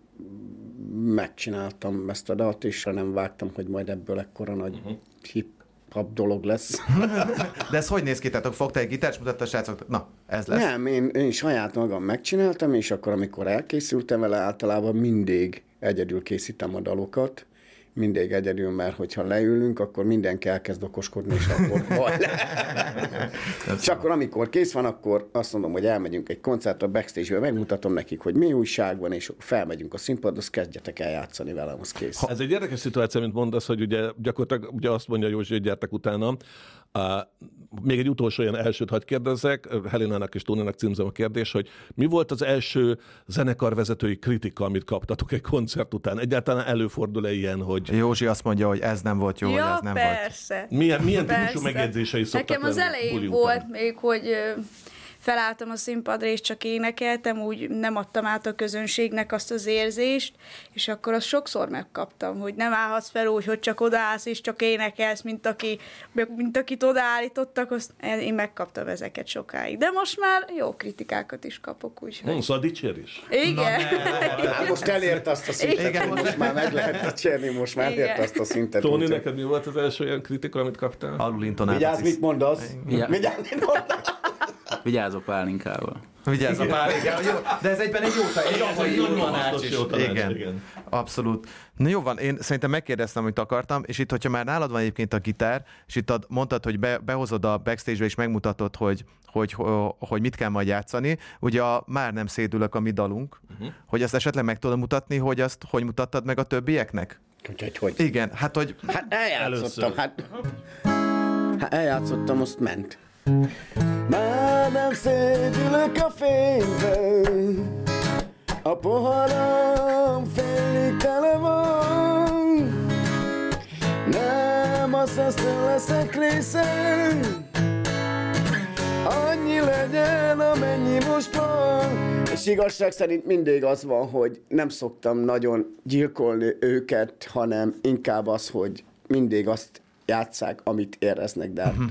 [SPEAKER 5] megcsináltam ezt a dalt, és nem vágtam, hogy majd ebből ekkora nagy uh-huh. Hip-hop dolog lesz. <laughs>
[SPEAKER 2] De ez hogy néz ki? Tehát fogta egy gitárt, mutatta a srácok, na, ez lesz.
[SPEAKER 5] Nem, én, én saját magam megcsináltam, és akkor, amikor elkészültem vele, általában mindig egyedül készítem a dalokat, mindig egyedül, mert hogyha leülünk, akkor mindenki elkezd okoskodni, és akkor <laughs> hol És akkor, amikor kész van, akkor azt mondom, hogy elmegyünk egy koncertre, backstage-be, megmutatom nekik, hogy mi újság van, és felmegyünk a színpadhoz, kezdjetek el játszani velem, az kész.
[SPEAKER 4] Ez egy érdekes szituáció, mint mondasz, hogy ugye gyakorlatilag ugye azt mondja Józsi, hogy gyertek utána. Uh, még egy utolsó ilyen elsőt hagy kérdezzek, Helenának és Tóninak címzem a kérdés, hogy mi volt az első zenekarvezetői kritika, amit kaptatok egy koncert után? Egyáltalán előfordul-e ilyen, hogy
[SPEAKER 2] Józsi azt mondja, hogy ez nem volt jó, vagy
[SPEAKER 6] ja,
[SPEAKER 2] ez nem volt.
[SPEAKER 6] persze.
[SPEAKER 4] milyen, milyen típusú
[SPEAKER 6] Persze.
[SPEAKER 4] megjegyzései szoktak
[SPEAKER 6] Nekem az elején volt még, hogy felálltam a színpadra, és csak énekeltem, úgy nem adtam át a közönségnek azt az érzést, és akkor azt sokszor megkaptam, hogy nem állhatsz fel úgy, hogy csak odaállsz, és csak énekelsz, mint, aki, mint akit odaállítottak, azt én megkaptam ezeket sokáig. De most már jó kritikákat is kapok, úgyhogy...
[SPEAKER 4] Hm, szóval dicsérés.
[SPEAKER 6] Igen.
[SPEAKER 5] Hát most elért azt a szintet,
[SPEAKER 6] Igen.
[SPEAKER 5] hogy most már meg lehet dicsérni, most már elért azt a szintet.
[SPEAKER 4] Tóni, neked mi volt az első olyan kritika, amit kaptál?
[SPEAKER 2] Alul intonált.
[SPEAKER 5] Vigyázz, mit mondasz? Vigyázz, mit mondasz?
[SPEAKER 7] Vigyázz a pálinkával.
[SPEAKER 2] Vigyázz a igen, jó, de ez egyben egy jó, egy
[SPEAKER 4] egy
[SPEAKER 2] jó tanács is.
[SPEAKER 4] jó tanács,
[SPEAKER 2] igen,
[SPEAKER 4] igen.
[SPEAKER 2] abszolút. Na jó van, én szerintem megkérdeztem, amit akartam, és itt, hogyha már nálad van egyébként a gitár, és itt ad, mondtad, hogy be, behozod a backstage-be, és megmutatod, hogy, hogy, hogy, hogy mit kell majd játszani, ugye a Már nem szédülök a mi dalunk, uh-huh. hogy azt esetleg meg tudom mutatni, hogy azt hogy mutattad meg a többieknek?
[SPEAKER 5] Úgyhogy hogy?
[SPEAKER 2] Igen, hát hogy
[SPEAKER 5] Hát eljátszottam,
[SPEAKER 4] Először.
[SPEAKER 5] hát... Hát eljátszottam, azt ment. Már nem szédülök a fényben, a poharam félig tele van. Nem azt aztán leszek része, annyi legyen, amennyi most van. És igazság szerint mindig az van, hogy nem szoktam nagyon gyilkolni őket, hanem inkább az, hogy mindig azt játszák, amit éreznek, de uh-huh.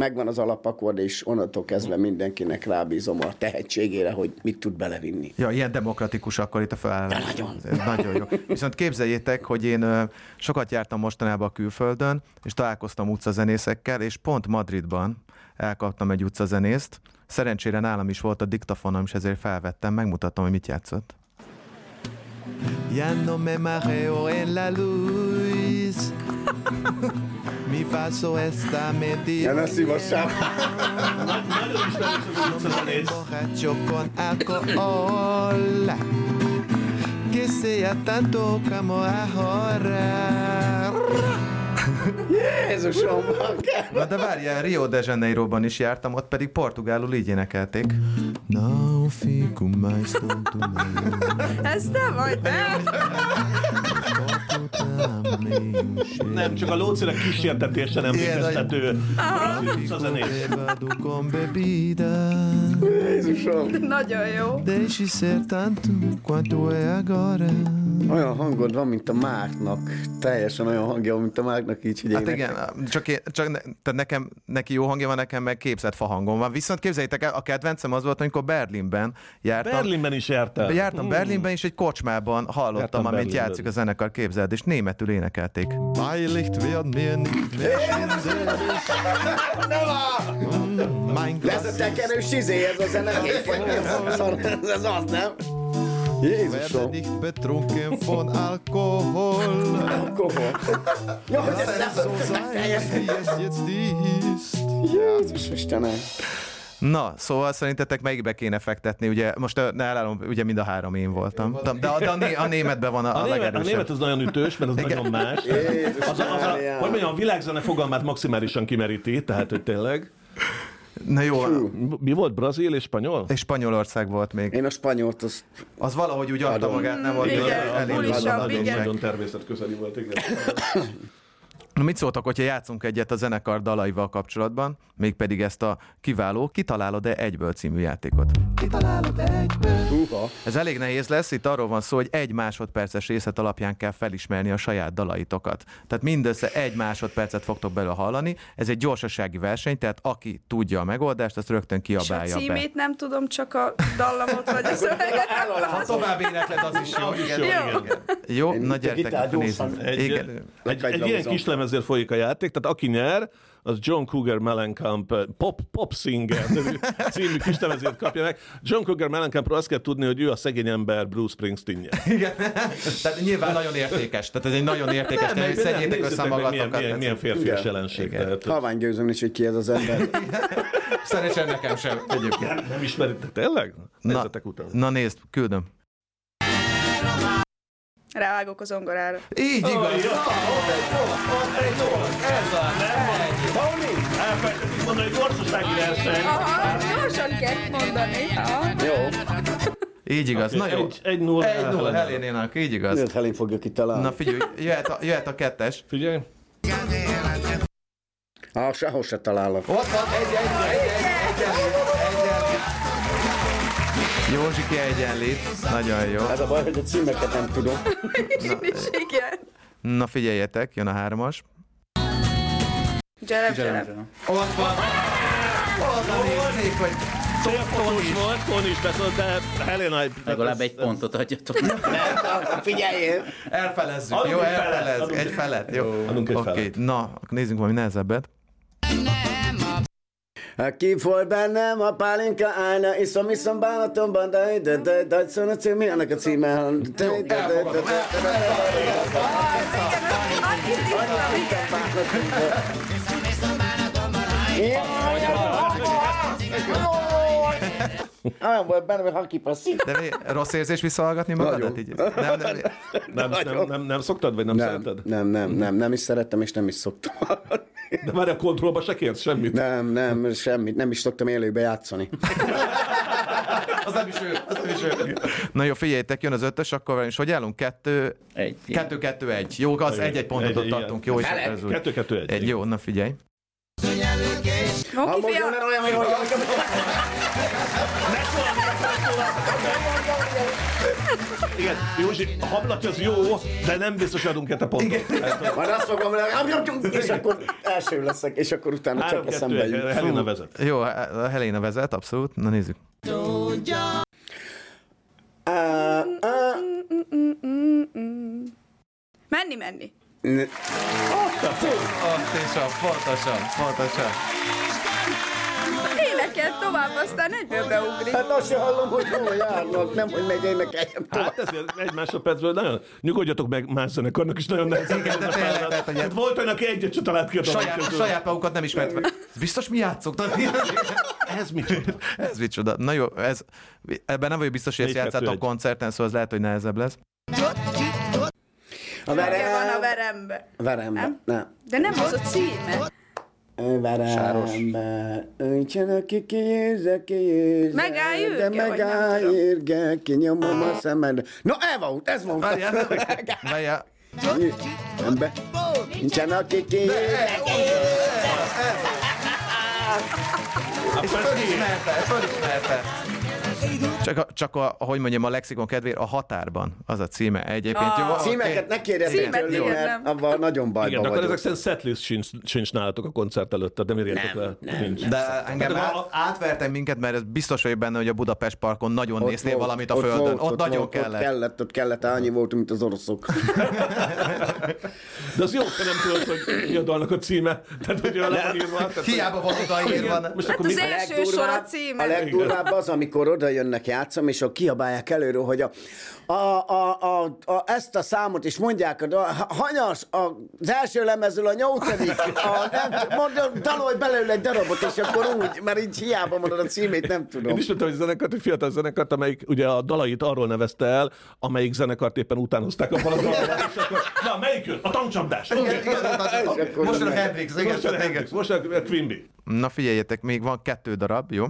[SPEAKER 5] Megvan az alapakord, és onnantól kezdve mindenkinek rábízom a tehetségére, hogy mit tud belevinni.
[SPEAKER 2] Ja, ilyen demokratikus akkor itt a felállás.
[SPEAKER 5] Nagyon.
[SPEAKER 2] Ez nagyon jó. Viszont képzeljétek, hogy én sokat jártam mostanában a külföldön, és találkoztam utcazenészekkel, és pont Madridban elkaptam egy utcazenészt. Szerencsére nálam is volt a diktafonom, és ezért felvettem, megmutatom, hogy mit játszott.
[SPEAKER 3] Ya no me mareo en la luz. Mi paso está
[SPEAKER 5] Ja, ne szívassál!
[SPEAKER 3] borracho con alcohol. Que sea tanto como ahora.
[SPEAKER 5] Jézusom!
[SPEAKER 2] Na de várjál, Rio de Janeiroban is jártam, ott pedig portugálul így énekelték.
[SPEAKER 3] Não fico mais tonto.
[SPEAKER 6] Ez te vagy, nem?
[SPEAKER 4] Nem, csak a lócinak kísértetése nem
[SPEAKER 2] Igen,
[SPEAKER 4] végeztető.
[SPEAKER 3] Fico
[SPEAKER 4] zenész.
[SPEAKER 3] bêbado com bebida.
[SPEAKER 5] Jézusom!
[SPEAKER 6] Nagyon jó.
[SPEAKER 3] Deixe ser tanto quanto é agora.
[SPEAKER 5] Olyan hangod van, mint a Márknak. Teljesen olyan hangja van, mint a Márknak, így, hogy
[SPEAKER 2] Hát
[SPEAKER 5] énekel.
[SPEAKER 2] igen, csak, én, csak ne, tehát nekem, neki jó hangja van, nekem meg képzett fahangom van. Viszont képzeljétek el, a kedvencem az volt, amikor Berlinben jártam.
[SPEAKER 4] Berlinben is jártál.
[SPEAKER 2] Jártam Berlinben, és egy kocsmában hallottam,
[SPEAKER 4] Jártam
[SPEAKER 2] amit
[SPEAKER 4] Berlinben.
[SPEAKER 2] játszik a zenekar, képzeld, és németül énekelték.
[SPEAKER 3] Beilicht werden mir nicht mehr Mein
[SPEAKER 5] De ez a tekerős izé, ez a zenekép, az? Szar, ez az, az, nem?
[SPEAKER 3] werde
[SPEAKER 5] Jézusom!
[SPEAKER 3] nicht betrunken von <laughs> Alkohol.
[SPEAKER 5] Alkohol. Ja, hogy ez
[SPEAKER 3] So
[SPEAKER 5] nem <laughs>
[SPEAKER 3] sein, wie es jetzt ist.
[SPEAKER 5] Jézus Istenem!
[SPEAKER 2] Na, szóval szerintetek melyikbe kéne fektetni? Ugye most ne elállom, ugye mind a három én voltam. De, a, de a, né, a németben van a,
[SPEAKER 4] A,
[SPEAKER 2] a,
[SPEAKER 4] német, a német az nagyon ütős, mert az nagyon más.
[SPEAKER 5] Jézus
[SPEAKER 4] Az a, az a, hogy mondjam, a világzene fogalmát maximálisan kimeríti, tehát hogy tényleg.
[SPEAKER 2] Na jó,
[SPEAKER 4] Mi volt, brazil és spanyol?
[SPEAKER 2] és Spanyolország volt még.
[SPEAKER 5] Én a spanyolt, azt
[SPEAKER 2] Az valahogy úgy adta magát, nem volt
[SPEAKER 6] Igen,
[SPEAKER 2] igaz, elég
[SPEAKER 6] bulisabb,
[SPEAKER 2] nagyon-
[SPEAKER 4] nagyon,
[SPEAKER 6] igen.
[SPEAKER 4] nagyon természetközeli volt, igen. <coughs>
[SPEAKER 2] Na mit szóltak, hogyha játszunk egyet a zenekar dalaival kapcsolatban, mégpedig ezt a kiváló Kitalálod-e egyből című játékot?
[SPEAKER 3] Kitalálod egyből.
[SPEAKER 5] Húha.
[SPEAKER 2] Ez elég nehéz lesz, itt arról van szó, hogy egy másodperces részlet alapján kell felismerni a saját dalaitokat. Tehát mindössze egy másodpercet fogtok belőle hallani, ez egy gyorsasági verseny, tehát aki tudja a megoldást, azt rögtön
[SPEAKER 6] És a
[SPEAKER 2] kiabálja be.
[SPEAKER 6] címét nem tudom, csak a dallamot vagy a szöveget.
[SPEAKER 2] Ha tovább énekled, az is jó. Igen,
[SPEAKER 6] jó.
[SPEAKER 2] igen. Jó,
[SPEAKER 5] Én
[SPEAKER 2] na gyertek, nézzük.
[SPEAKER 4] Egy,
[SPEAKER 2] Igen.
[SPEAKER 4] egy, egy
[SPEAKER 5] Lekagylomozom.
[SPEAKER 4] ilyen kis lemezért folyik a játék, tehát aki nyer, az John Cougar Mellencamp eh, Pop, Pop Singer című <laughs> kis lemezért kapja meg. John Cougar Mellencampról azt kell tudni, hogy ő a szegény ember Bruce springsteen
[SPEAKER 2] Igen. <laughs> Tehát nyilván nagyon értékes. Tehát ez egy nagyon értékes, tehát szedjétek össze
[SPEAKER 4] milyen,
[SPEAKER 2] magatokat.
[SPEAKER 4] milyen, milyen férfias
[SPEAKER 5] Igen.
[SPEAKER 4] jelenség.
[SPEAKER 5] Halvány gőzöm is, hogy ki ez az ember. <laughs>
[SPEAKER 2] Szerencsére nekem sem egyébként.
[SPEAKER 4] nem ismeritek, tényleg?
[SPEAKER 2] Na,
[SPEAKER 4] Nézzetek utána.
[SPEAKER 2] na nézd, küldöm.
[SPEAKER 6] Rávágok a zongorára.
[SPEAKER 2] Így igaz. Na, ott egy jó, ott egy jó. Ez az. Egy.
[SPEAKER 4] Elfelejtettem mondani, hogy gyorsasági verseny.
[SPEAKER 6] Aha, gyorsan kell mondani. Aha.
[SPEAKER 5] Jó.
[SPEAKER 2] Így igaz. Na jó.
[SPEAKER 4] Egy, egy nulla.
[SPEAKER 2] Egy null
[SPEAKER 4] Helena.
[SPEAKER 2] Helénének, így igaz.
[SPEAKER 5] Miért Helén fogja kitalálni?
[SPEAKER 2] Na figyelj, jöhet a, jöhet a kettes.
[SPEAKER 4] Figyelj.
[SPEAKER 5] Ah, sehol se találok.
[SPEAKER 2] Ott van, egy, egy, egy, egy, egyenlít. Józsiki egyenlít. Nagyon jó.
[SPEAKER 5] Ez a baj, hogy a címeket nem tudom.
[SPEAKER 6] Is, <laughs> igen.
[SPEAKER 2] Na figyeljetek, jön a hármas.
[SPEAKER 6] Gyere, gyere.
[SPEAKER 2] Ott van. Oda néznék, hogy
[SPEAKER 4] Fotós volt, Tony is beszólt, de Helena...
[SPEAKER 7] Legalább egy pontot adjatok. <laughs>
[SPEAKER 5] Figyeljél!
[SPEAKER 2] elfelezzük.
[SPEAKER 4] Adunk
[SPEAKER 2] Jó, elfelez. Egy felet. Jó. Oké,
[SPEAKER 4] felet.
[SPEAKER 2] na, akkor nézzünk valami nehezebbet.
[SPEAKER 5] Volt bennem a pálinka állna, iszom, iszom bánatomban, de de de de szól a cím, mi annak a címe? De de de de de Olyan volt benne, hogy hakipaszik.
[SPEAKER 2] De mi, rossz érzés visszahallgatni magadat? Így? Nem, nem, <laughs>
[SPEAKER 4] Nem, nem, nem, nem szoktad, vagy nem,
[SPEAKER 5] Nem,
[SPEAKER 4] szereted?
[SPEAKER 5] nem, nem, nem, nem is szerettem, és nem is szoktam.
[SPEAKER 4] De már a kontrollba se kérsz semmit.
[SPEAKER 5] Nem, nem, semmit, nem is szoktam élőbe játszani. <laughs>
[SPEAKER 2] az nem is ő, az nem is ő. Na jó, figyeljétek, jön az ötös, akkor is hogy állunk? Kettő,
[SPEAKER 7] Egy.
[SPEAKER 2] kettő, kettő, egy. Jó, az egy-egy pontot
[SPEAKER 4] Egy-
[SPEAKER 2] tartunk. Jó, és ez úgy.
[SPEAKER 4] Kettő, kettő, egy.
[SPEAKER 2] Egy, jó, na figyelj.
[SPEAKER 6] Moki fia,
[SPEAKER 5] Mondjon el olyan, hogy
[SPEAKER 4] Igen, Józsi, a hablat az jó, de nem biztos adunk egy pontot. Hát,
[SPEAKER 5] Majd azt fogom, hogy és akkor első leszek, és akkor utána csak eszembe jut.
[SPEAKER 4] Helena vezet.
[SPEAKER 2] Jó, a Helena vezet, abszolút. Na nézzük.
[SPEAKER 5] Á, á,
[SPEAKER 6] menni, menni.
[SPEAKER 5] ne-
[SPEAKER 2] Pontosan, pontosan, pontosan.
[SPEAKER 6] Tovább, aztán egyből beugrik.
[SPEAKER 5] Hát azt se hallom, hogy hol járnak, nem, hogy meg énekeljem tovább.
[SPEAKER 4] Hát ezért egy másodpercből nagyon nyugodjatok meg más zenekarnak is nagyon nehéz.
[SPEAKER 2] Igen, de tényleg, hogy
[SPEAKER 4] Hát volt olyan, aki egyet se talált ki a
[SPEAKER 2] Saját,
[SPEAKER 4] közül.
[SPEAKER 2] saját magukat nem ismert biztos mi játszok?
[SPEAKER 4] Ez micsoda?
[SPEAKER 2] ez micsoda. Na jó, ez, ebben nem vagyok biztos, hogy ezt játszátok koncerten, szóval ez lehet, hogy nehezebb lesz.
[SPEAKER 5] A
[SPEAKER 6] Verem. van a
[SPEAKER 5] verem,
[SPEAKER 6] verembe.
[SPEAKER 5] verembe,
[SPEAKER 6] Nem?
[SPEAKER 5] nem.
[SPEAKER 6] De nem az a címe.
[SPEAKER 5] Verembe, öntsenek ki, kiézze, kiézze.
[SPEAKER 6] Megáll
[SPEAKER 5] De
[SPEAKER 6] ürge, vagy nem
[SPEAKER 5] megáll
[SPEAKER 6] tudom.
[SPEAKER 5] ürge, kinyomom a szemed. No, ez volt, ez volt.
[SPEAKER 2] Várjál, várjál.
[SPEAKER 5] Ember, nincsen aki kiézze.
[SPEAKER 2] És fölismerte, fölismerte. Csak, a, csak a, ahogy mondjam, a lexikon kedvéért a határban az a címe egyébként. Jó, oké.
[SPEAKER 5] Címeket ne kérdezzék
[SPEAKER 6] Címet
[SPEAKER 5] tőlünk,
[SPEAKER 6] igen,
[SPEAKER 5] mert
[SPEAKER 6] nem.
[SPEAKER 5] abban nagyon
[SPEAKER 4] Igen,
[SPEAKER 5] bajban
[SPEAKER 4] de akkor
[SPEAKER 5] vagyok.
[SPEAKER 4] ezek szerint setlist sincs, sincs nálatok a koncert előtt, írjátok
[SPEAKER 5] Nem,
[SPEAKER 4] le.
[SPEAKER 5] nem,
[SPEAKER 4] Nincs.
[SPEAKER 2] De engem át,
[SPEAKER 4] a-
[SPEAKER 2] átvertek minket, mert ez biztos vagyok benne, hogy a Budapest parkon nagyon
[SPEAKER 5] Ott
[SPEAKER 2] néznél
[SPEAKER 5] volt,
[SPEAKER 2] valamit a földön. Ott,
[SPEAKER 5] volt,
[SPEAKER 2] nagyon
[SPEAKER 5] volt,
[SPEAKER 2] kellett.
[SPEAKER 5] Ott kellett, ott kellett, annyi volt, mint az oroszok.
[SPEAKER 4] De az jó, hogy nem tudod, hogy mi a dalnak a címe. Tehát, hogy le van
[SPEAKER 2] Hiába van odaírva.
[SPEAKER 4] Most
[SPEAKER 6] Hát
[SPEAKER 4] akkor
[SPEAKER 6] az első sor a címe.
[SPEAKER 5] a legdurvább az, amikor oda jönnek játszom, és akkor kiabálják előről, hogy a, a, a, a, a, ezt a számot is mondják, a, a hanyas, a, az első lemezül a nyolcadik, a, nem, mondom, dalolj belőle egy darabot, és akkor úgy, mert így hiába mondod a címét, nem tudom.
[SPEAKER 4] Én ismertem egy zenekart, egy fiatal zenekart, amelyik ugye a dalait arról nevezte el, amelyik zenekart éppen utánozták a faladalban, és akkor, na, melyik jön? A tankcsapdás.
[SPEAKER 2] Igen, igen,
[SPEAKER 5] akkor
[SPEAKER 2] Most a Hendrix, igen,
[SPEAKER 4] most a Quimby.
[SPEAKER 2] Na figyeljetek, még van kettő darab, jó?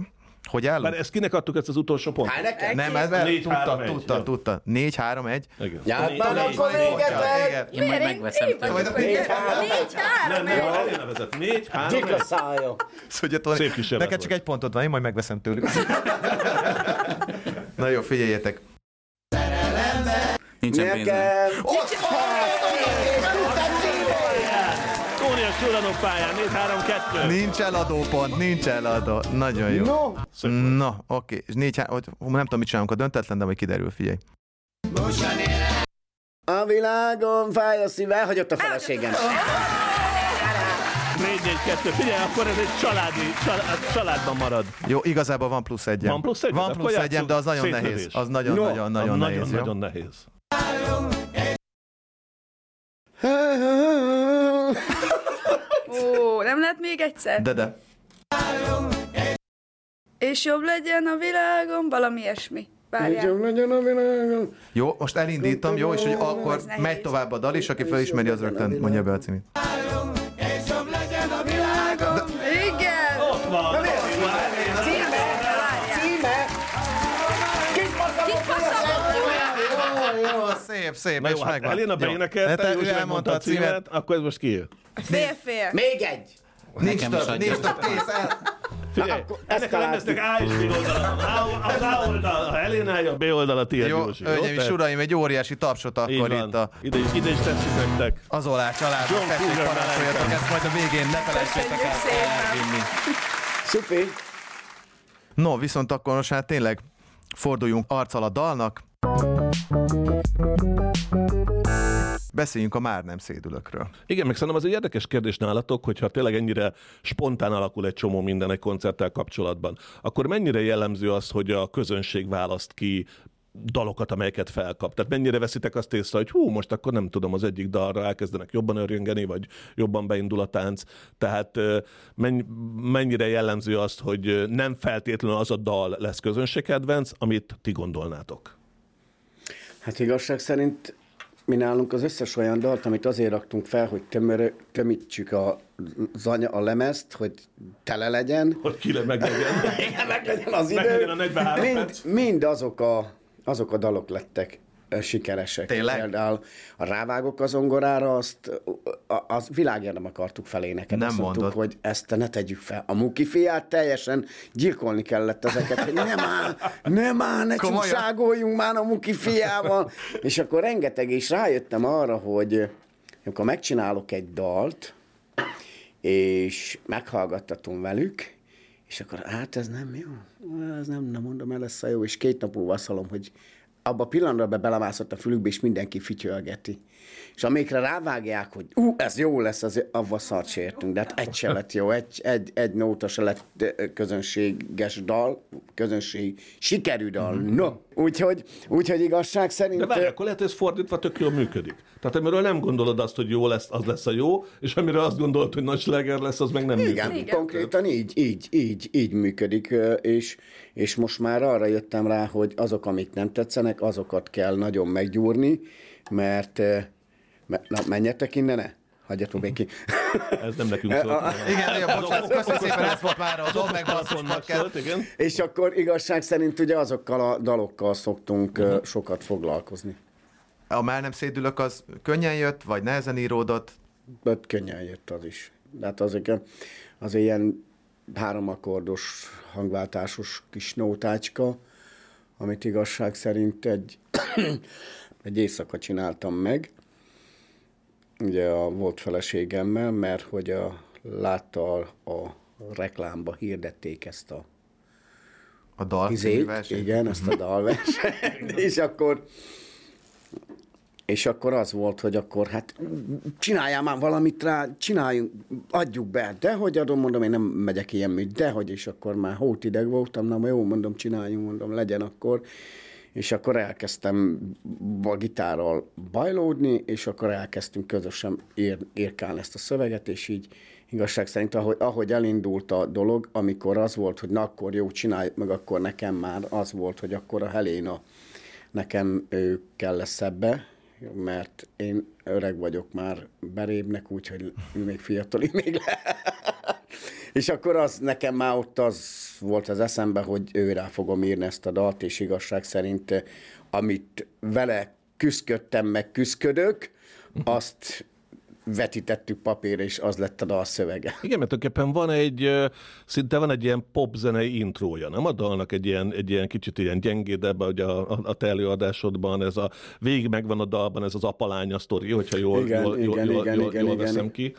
[SPEAKER 2] Hogy állunk?
[SPEAKER 4] ezt kinek adtuk ezt az utolsó pontot?
[SPEAKER 5] Hát nekem?
[SPEAKER 2] Nem, ez mert
[SPEAKER 4] Négy,
[SPEAKER 2] tudta,
[SPEAKER 4] három, egy,
[SPEAKER 2] tudta,
[SPEAKER 4] jó.
[SPEAKER 2] tudta. Négy, három, egy.
[SPEAKER 4] Igen.
[SPEAKER 5] Hát már akkor véget
[SPEAKER 2] Igen.
[SPEAKER 7] Én majd megveszem tőle.
[SPEAKER 2] Majd a
[SPEAKER 5] Négy, három,
[SPEAKER 6] Négy, három,
[SPEAKER 4] Nem, nem,
[SPEAKER 6] egy.
[SPEAKER 4] Elena vezet. Négy, három,
[SPEAKER 5] Dik a
[SPEAKER 4] egy.
[SPEAKER 5] szája.
[SPEAKER 2] Szóval,
[SPEAKER 4] Szép kísérlet
[SPEAKER 2] neked csak egy pontod van, én majd megveszem tőlük. <laughs> Na jó, figyeljetek.
[SPEAKER 7] Nincsen pénzem.
[SPEAKER 5] Nekem...
[SPEAKER 4] Sulanok pályán, 4-3-2.
[SPEAKER 2] Nincs eladópont, nincs eladó. Nagyon jó.
[SPEAKER 5] No,
[SPEAKER 2] Na, oké. És négy, há- nem tudom, mit csinálunk a döntetlen, de majd kiderül, figyelj.
[SPEAKER 5] a világon fáj a szíve, elhagyott a feleségem.
[SPEAKER 4] 4-4-2. Figyelj, akkor ez egy családi, család, családban marad.
[SPEAKER 2] Jó, igazából van plusz egyem.
[SPEAKER 4] Van plusz egyem?
[SPEAKER 2] Van plusz egyem, de az nagyon
[SPEAKER 4] szétlövés.
[SPEAKER 2] nehéz. Az nagyon,
[SPEAKER 5] No,
[SPEAKER 2] nagyon, nagyon nehéz, jó?
[SPEAKER 4] Nagyon nehéz.
[SPEAKER 6] Ó, nem lehet még egyszer?
[SPEAKER 2] De, de.
[SPEAKER 6] És jobb legyen a világon, valami ilyesmi. Várjál.
[SPEAKER 5] Jobb legyen a világon.
[SPEAKER 2] Jó, most elindítom, jó, és hogy akkor megy tovább a dal, és aki felismeri, az rögtön mondja be a címét. Szép, szép,
[SPEAKER 4] Na jó,
[SPEAKER 2] és
[SPEAKER 4] hát
[SPEAKER 2] megvan.
[SPEAKER 4] Elena
[SPEAKER 2] Jó.
[SPEAKER 4] beénekelte,
[SPEAKER 2] Hát,
[SPEAKER 4] Józsi
[SPEAKER 2] ő
[SPEAKER 4] megmondta a címet, akkor ez most ki?
[SPEAKER 6] Fél-fél.
[SPEAKER 5] Még egy!
[SPEAKER 2] Nincs több, nincs több, kész el.
[SPEAKER 4] Figyelj, ennek a lemeznek A és B oldala. A- Az A oldal a Elénája, a B oldal a tiéd,
[SPEAKER 2] Jó,
[SPEAKER 4] Józsi.
[SPEAKER 2] hölgyeim és uraim, egy óriási tapsot akkor itt a
[SPEAKER 4] Ide, is- ide is tesszük nektek.
[SPEAKER 2] az Olá családnak.
[SPEAKER 4] John
[SPEAKER 2] Tessék, parancsoljatok, ezt majd a végén ne felejtsétek el elvinni.
[SPEAKER 5] Szupi!
[SPEAKER 2] No, viszont akkor most hát tényleg forduljunk arccal a dalnak. Beszéljünk a már nem szédülökről.
[SPEAKER 4] Igen, meg szerintem az egy érdekes kérdés nálatok, hogyha tényleg ennyire spontán alakul egy csomó minden egy koncerttel kapcsolatban, akkor mennyire jellemző az, hogy a közönség választ ki dalokat, amelyeket felkap. Tehát mennyire veszitek azt észre, hogy hú, most akkor nem tudom, az egyik dalra elkezdenek jobban örjöngeni, vagy jobban beindul a tánc. Tehát mennyire jellemző azt, hogy nem feltétlenül az a dal lesz közönségkedvenc, amit ti gondolnátok.
[SPEAKER 5] Hát igazság szerint mi nálunk az összes olyan dalt, amit azért raktunk fel, hogy tömör, tömítsük a, zanya, a lemezt, hogy tele legyen.
[SPEAKER 4] Hogy ki le meg legyen. <laughs>
[SPEAKER 5] Igen, meg legyen az idő.
[SPEAKER 4] legyen a 43
[SPEAKER 5] mind, mind azok, a, azok a dalok lettek sikeresek.
[SPEAKER 2] Tényleg?
[SPEAKER 5] Például a Rávágok az zongorára, azt a, az világért nem akartuk felénekelni.
[SPEAKER 2] Nem
[SPEAKER 5] mondtuk,
[SPEAKER 2] mondod.
[SPEAKER 5] hogy ezt ne tegyük fel. A Muki fiát teljesen gyilkolni kellett ezeket, hogy nem áll, nem áll, ne
[SPEAKER 2] Komolyan?
[SPEAKER 5] csúságoljunk már a Muki fiával. És akkor rengeteg, és rájöttem arra, hogy amikor megcsinálok egy dalt, és meghallgattatom velük, és akkor hát ez nem jó, ez nem, nem mondom el, lesz a jó, és két nap múlva azt hallom, hogy abba a pillanatban be belemászott a fülükbe, és mindenki fityölgeti. És amikre rávágják, hogy ú, ez jó lesz, az, avval szart se értünk, de hát egy se lett jó, egy, egy, egy nóta se lett közönséges dal, közönség sikerű dal, no. Úgyhogy, úgyhogy igazság szerint...
[SPEAKER 4] De várj, akkor lehet, hogy ez fordítva tök jól működik. Tehát amiről nem gondolod azt, hogy jó lesz, az lesz a jó, és amiről azt gondolod, hogy nagy sláger lesz, az meg nem
[SPEAKER 5] Igen,
[SPEAKER 4] működik.
[SPEAKER 5] Igen, konkrétan így, így, így, így működik, és, és most már arra jöttem rá, hogy azok, amik nem tetszenek, azokat kell nagyon meggyúrni, mert na, menjetek innen, ne? Hagyjatok békén.
[SPEAKER 4] Ez nem nekünk <laughs> szólt.
[SPEAKER 2] Igen, jó, bocsánat, köszönöm szépen, ez volt már a dob meg basszus
[SPEAKER 4] Telefonnak
[SPEAKER 2] podcast.
[SPEAKER 4] szólt, igen.
[SPEAKER 5] és akkor igazság szerint ugye azokkal a dalokkal szoktunk ö, sokat foglalkozni.
[SPEAKER 2] A már nem szédülök, az könnyen jött, vagy nehezen íródott?
[SPEAKER 5] Öt könnyen jött az is. De hát azok, az ilyen háromakordos, hangváltásos kis nótácska, amit igazság szerint egy, <coughs> egy éjszaka csináltam meg, ugye a volt feleségemmel, mert hogy a, látta a, a reklámba hirdették ezt a
[SPEAKER 2] A dal
[SPEAKER 5] izét, igen, ezt a dalversenyt, <laughs> és akkor és akkor az volt, hogy akkor hát csináljál már valamit rá, csináljunk, adjuk be. De hogy adom, mondom, én nem megyek ilyen műt, de hogy, és akkor már hótideg voltam, na jó, mondom, csináljunk, mondom, legyen akkor. És akkor elkezdtem a gitárral bajlódni, és akkor elkezdtünk közösen ér, érkálni ezt a szöveget, és így igazság szerint, ahogy, ahogy elindult a dolog, amikor az volt, hogy na akkor jó, csináljuk meg, akkor nekem már az volt, hogy akkor a Helena nekem ő kell lesz ebbe, mert én öreg vagyok már berébnek, úgyhogy még fiatali még le. <laughs> és akkor az nekem már ott az volt az eszembe, hogy őrá fogom írni ezt a dalt, és igazság szerint, amit vele küzdködtem, meg küzdködök, azt vetítettük papírra, és az lett a dal szövege.
[SPEAKER 4] Igen, mert tulajdonképpen van egy, szinte van egy ilyen popzenei intrója, nem a dalnak egy ilyen, egy ilyen kicsit ilyen gyengédebb, ugye a, a, a te előadásodban, ez a végig megvan a dalban, ez az apalánya sztori, hogyha jól,
[SPEAKER 5] Igen,
[SPEAKER 4] jól,
[SPEAKER 5] igen,
[SPEAKER 4] jól,
[SPEAKER 5] igen,
[SPEAKER 4] jól,
[SPEAKER 5] igen,
[SPEAKER 4] jól
[SPEAKER 5] igen.
[SPEAKER 4] veszem ki.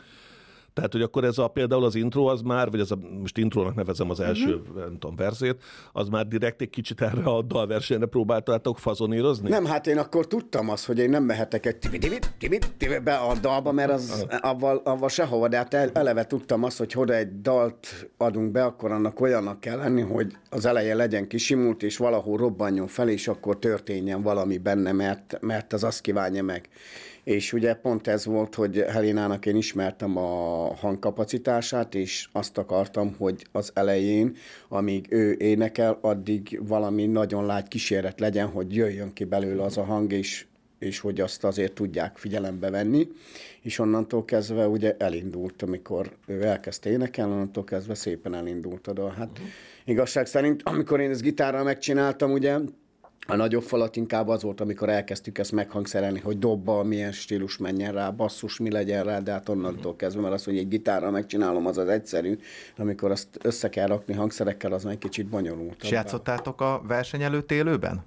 [SPEAKER 4] Tehát, hogy akkor ez a például az intro az már, vagy ez a, most intrónak nevezem az első, uh-huh. nem tudom, verzét, az már direkt egy kicsit erre a dalversenyre próbáltátok fazonírozni?
[SPEAKER 5] Nem, hát én akkor tudtam azt, hogy én nem mehetek egy be a dalba, mert az, avval, avval sehova, de hát el- eleve tudtam azt, hogy oda egy dalt adunk be, akkor annak olyannak kell lenni, hogy az eleje legyen kisimult, és valahol robbanjon fel, és akkor történjen valami benne, mert, mert az azt kívánja meg. És ugye pont ez volt, hogy Helinának én ismertem a hangkapacitását, és azt akartam, hogy az elején, amíg ő énekel, addig valami nagyon lágy kíséret legyen, hogy jöjjön ki belőle az a hang, és, és hogy azt azért tudják figyelembe venni. És onnantól kezdve ugye elindult, amikor ő elkezdte énekelni, onnantól kezdve szépen elindult a dal. Hát igazság szerint, amikor én ezt gitárral megcsináltam, ugye a nagyobb falat inkább az volt, amikor elkezdtük ezt meghangszerelni, hogy dobba, milyen stílus menjen rá, basszus, mi legyen rá, de hát onnantól kezdve, mert az, hogy egy gitárral megcsinálom, az az egyszerű, de amikor azt össze kell rakni hangszerekkel, az már egy kicsit bonyolult.
[SPEAKER 2] És játszottátok a verseny előtt élőben?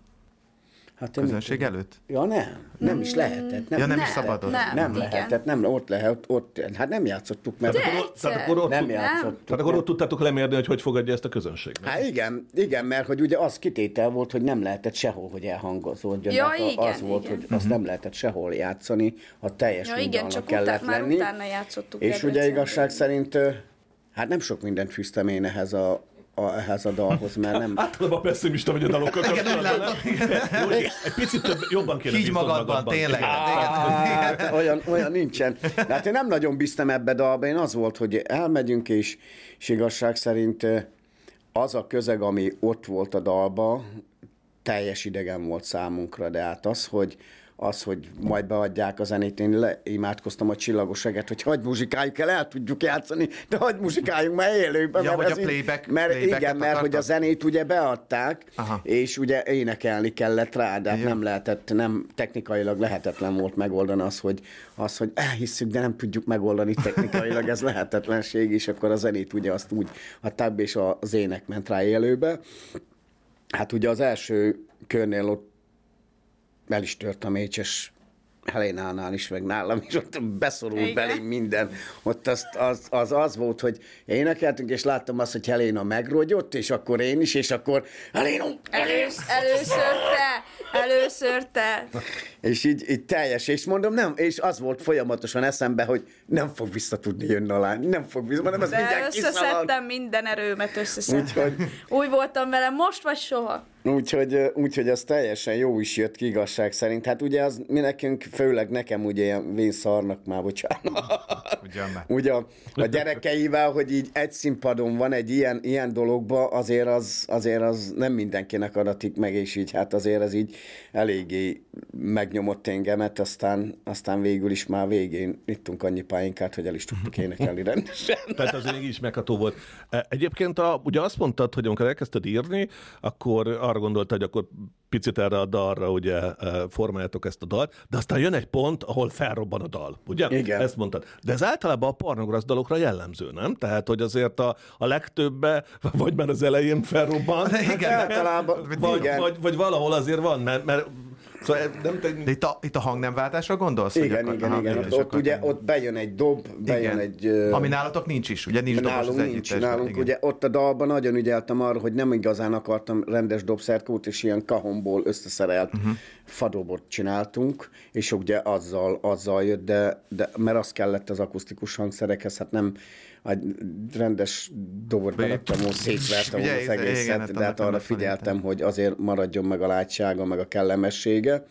[SPEAKER 5] Hát én
[SPEAKER 2] Közönség előtt?
[SPEAKER 5] Ja, nem. Nem is lehetett. Nem,
[SPEAKER 2] Ja, nem is
[SPEAKER 6] Nem,
[SPEAKER 2] szabadott.
[SPEAKER 6] nem.
[SPEAKER 5] nem
[SPEAKER 6] igen.
[SPEAKER 5] lehetett, nem, ott lehet, ott, hát nem játszottuk, mert
[SPEAKER 4] Tehát akkor, tehát akkor ott,
[SPEAKER 5] nem játszottuk.
[SPEAKER 4] tehát akkor ott tudtátok lemérni, hogy hogy fogadja ezt a közönség.
[SPEAKER 5] Hát igen, igen, mert hogy ugye az kitétel volt, hogy nem lehetett sehol, hogy elhangozódjon.
[SPEAKER 6] Ja,
[SPEAKER 5] Hát
[SPEAKER 6] igen,
[SPEAKER 5] az volt,
[SPEAKER 6] igen.
[SPEAKER 5] hogy azt nem lehetett sehol játszani, a teljes
[SPEAKER 6] Ja, igen, csak
[SPEAKER 5] kellett
[SPEAKER 6] utá- már
[SPEAKER 5] lenni.
[SPEAKER 6] utána játszottuk
[SPEAKER 5] És ugye igazság szerint, hát nem sok mindent fűztem én ehhez a, a, ehhez a dalhoz, mert nem... <laughs>
[SPEAKER 4] Általában pessimista vagy a dalokkal kapcsolatban. Egy picit több, jobban kéne
[SPEAKER 2] Higgy
[SPEAKER 4] bíznod
[SPEAKER 2] magadban, tényleg.
[SPEAKER 5] Hát, olyan, olyan nincsen. De hát én nem nagyon bíztam ebbe dalba, én az volt, hogy elmegyünk, és, és igazság szerint az a közeg, ami ott volt a dalba, teljes idegen volt számunkra, de hát az, hogy az, hogy majd beadják a zenét, én leimádkoztam a csillagos eget, hogy hagyd muzsikáljuk el, el tudjuk játszani, de hagyd muzsikáljunk már élőben.
[SPEAKER 2] Ja,
[SPEAKER 5] mert
[SPEAKER 2] hogy a
[SPEAKER 5] így-
[SPEAKER 2] playback-
[SPEAKER 5] Mert
[SPEAKER 2] playbacket
[SPEAKER 5] igen, mert hogy a zenét ugye beadták,
[SPEAKER 2] Aha.
[SPEAKER 5] és ugye énekelni kellett rá, de hát nem lehetett, nem technikailag lehetetlen volt megoldani az, hogy, az, hogy elhisszük, de nem tudjuk megoldani technikailag, ez lehetetlenség, és akkor a zenét ugye azt úgy a tab és az ének ment rá élőbe. Hát ugye az első körnél ott el is tört a mécses Helénánál is, meg nálam is, ott beszorult
[SPEAKER 6] Igen.
[SPEAKER 5] belém minden. Ott az, az, az, az volt, hogy énekeltünk, és láttam azt, hogy Heléna megrogyott, és akkor én is, és akkor Heléna,
[SPEAKER 6] Elősz, először te, először te.
[SPEAKER 5] és így, így teljes, és mondom, nem, és az volt folyamatosan eszembe, hogy nem fog vissza tudni jönni a lány, nem fog vissza, hanem az
[SPEAKER 6] De
[SPEAKER 5] mindjárt kiszalad.
[SPEAKER 6] összeszedtem minden erőmet, összeszedtem.
[SPEAKER 5] Úgyhogy-
[SPEAKER 6] Úgy voltam vele, most vagy soha.
[SPEAKER 5] Úgyhogy, úgyhogy az teljesen jó is jött ki igazság szerint. Hát ugye az mi nekünk, főleg nekem ugye ilyen vénszarnak már, bocsánat.
[SPEAKER 2] Ugyan már.
[SPEAKER 5] Ugye a, a gyerekeivel, hogy így egy színpadon van egy ilyen, ilyen dologba, azért az, azért az nem mindenkinek adatik meg, és így hát azért ez így eléggé megnyomott engemet, aztán, aztán végül is már végén ittunk annyi pályánkát, hogy el is tudtuk énekelni rendesen.
[SPEAKER 4] Tehát az így is megható volt. E, Egyébként a, ugye azt mondtad, hogy amikor elkezdted írni, akkor arra gondoltad, hogy akkor picit erre a dalra ugye e, formáljátok ezt a dalt, de aztán jön egy pont, ahol felrobban a dal, ugye?
[SPEAKER 5] Igen.
[SPEAKER 4] Ezt mondtad. De ez általában a pornograsz dalokra jellemző, nem? Tehát, hogy azért a, a legtöbbe, vagy már az elején felrobban, <laughs>
[SPEAKER 2] Igen,
[SPEAKER 5] Általában,
[SPEAKER 4] vagy,
[SPEAKER 5] igen.
[SPEAKER 4] vagy, vagy valahol azért van, mert, mert Szóval nem te...
[SPEAKER 2] De itt a, itt a hangnemváltásra gondolsz?
[SPEAKER 5] Igen,
[SPEAKER 2] akkor-
[SPEAKER 5] igen,
[SPEAKER 2] aha,
[SPEAKER 5] igen. Ott, ott ugye ott bejön egy dob, bejön
[SPEAKER 2] Igen.
[SPEAKER 5] egy...
[SPEAKER 2] Ami nálatok nincs is, ugye nincs dobos az
[SPEAKER 5] nincs, nálunk
[SPEAKER 2] igen.
[SPEAKER 5] ugye ott a dalban nagyon ügyeltem arra, hogy nem igazán akartam rendes dobszerkót, és ilyen kahomból összeszerelt uh-huh. fadobot csináltunk, és ugye azzal, azzal jött, de, de mert az kellett az akusztikus hangszerekhez, hát nem egy rendes dobot beraktam, most szétvertem az egészet,
[SPEAKER 2] hát
[SPEAKER 5] de hát arra figyeltem, hogy azért maradjon meg a látsága, meg a kellemessége,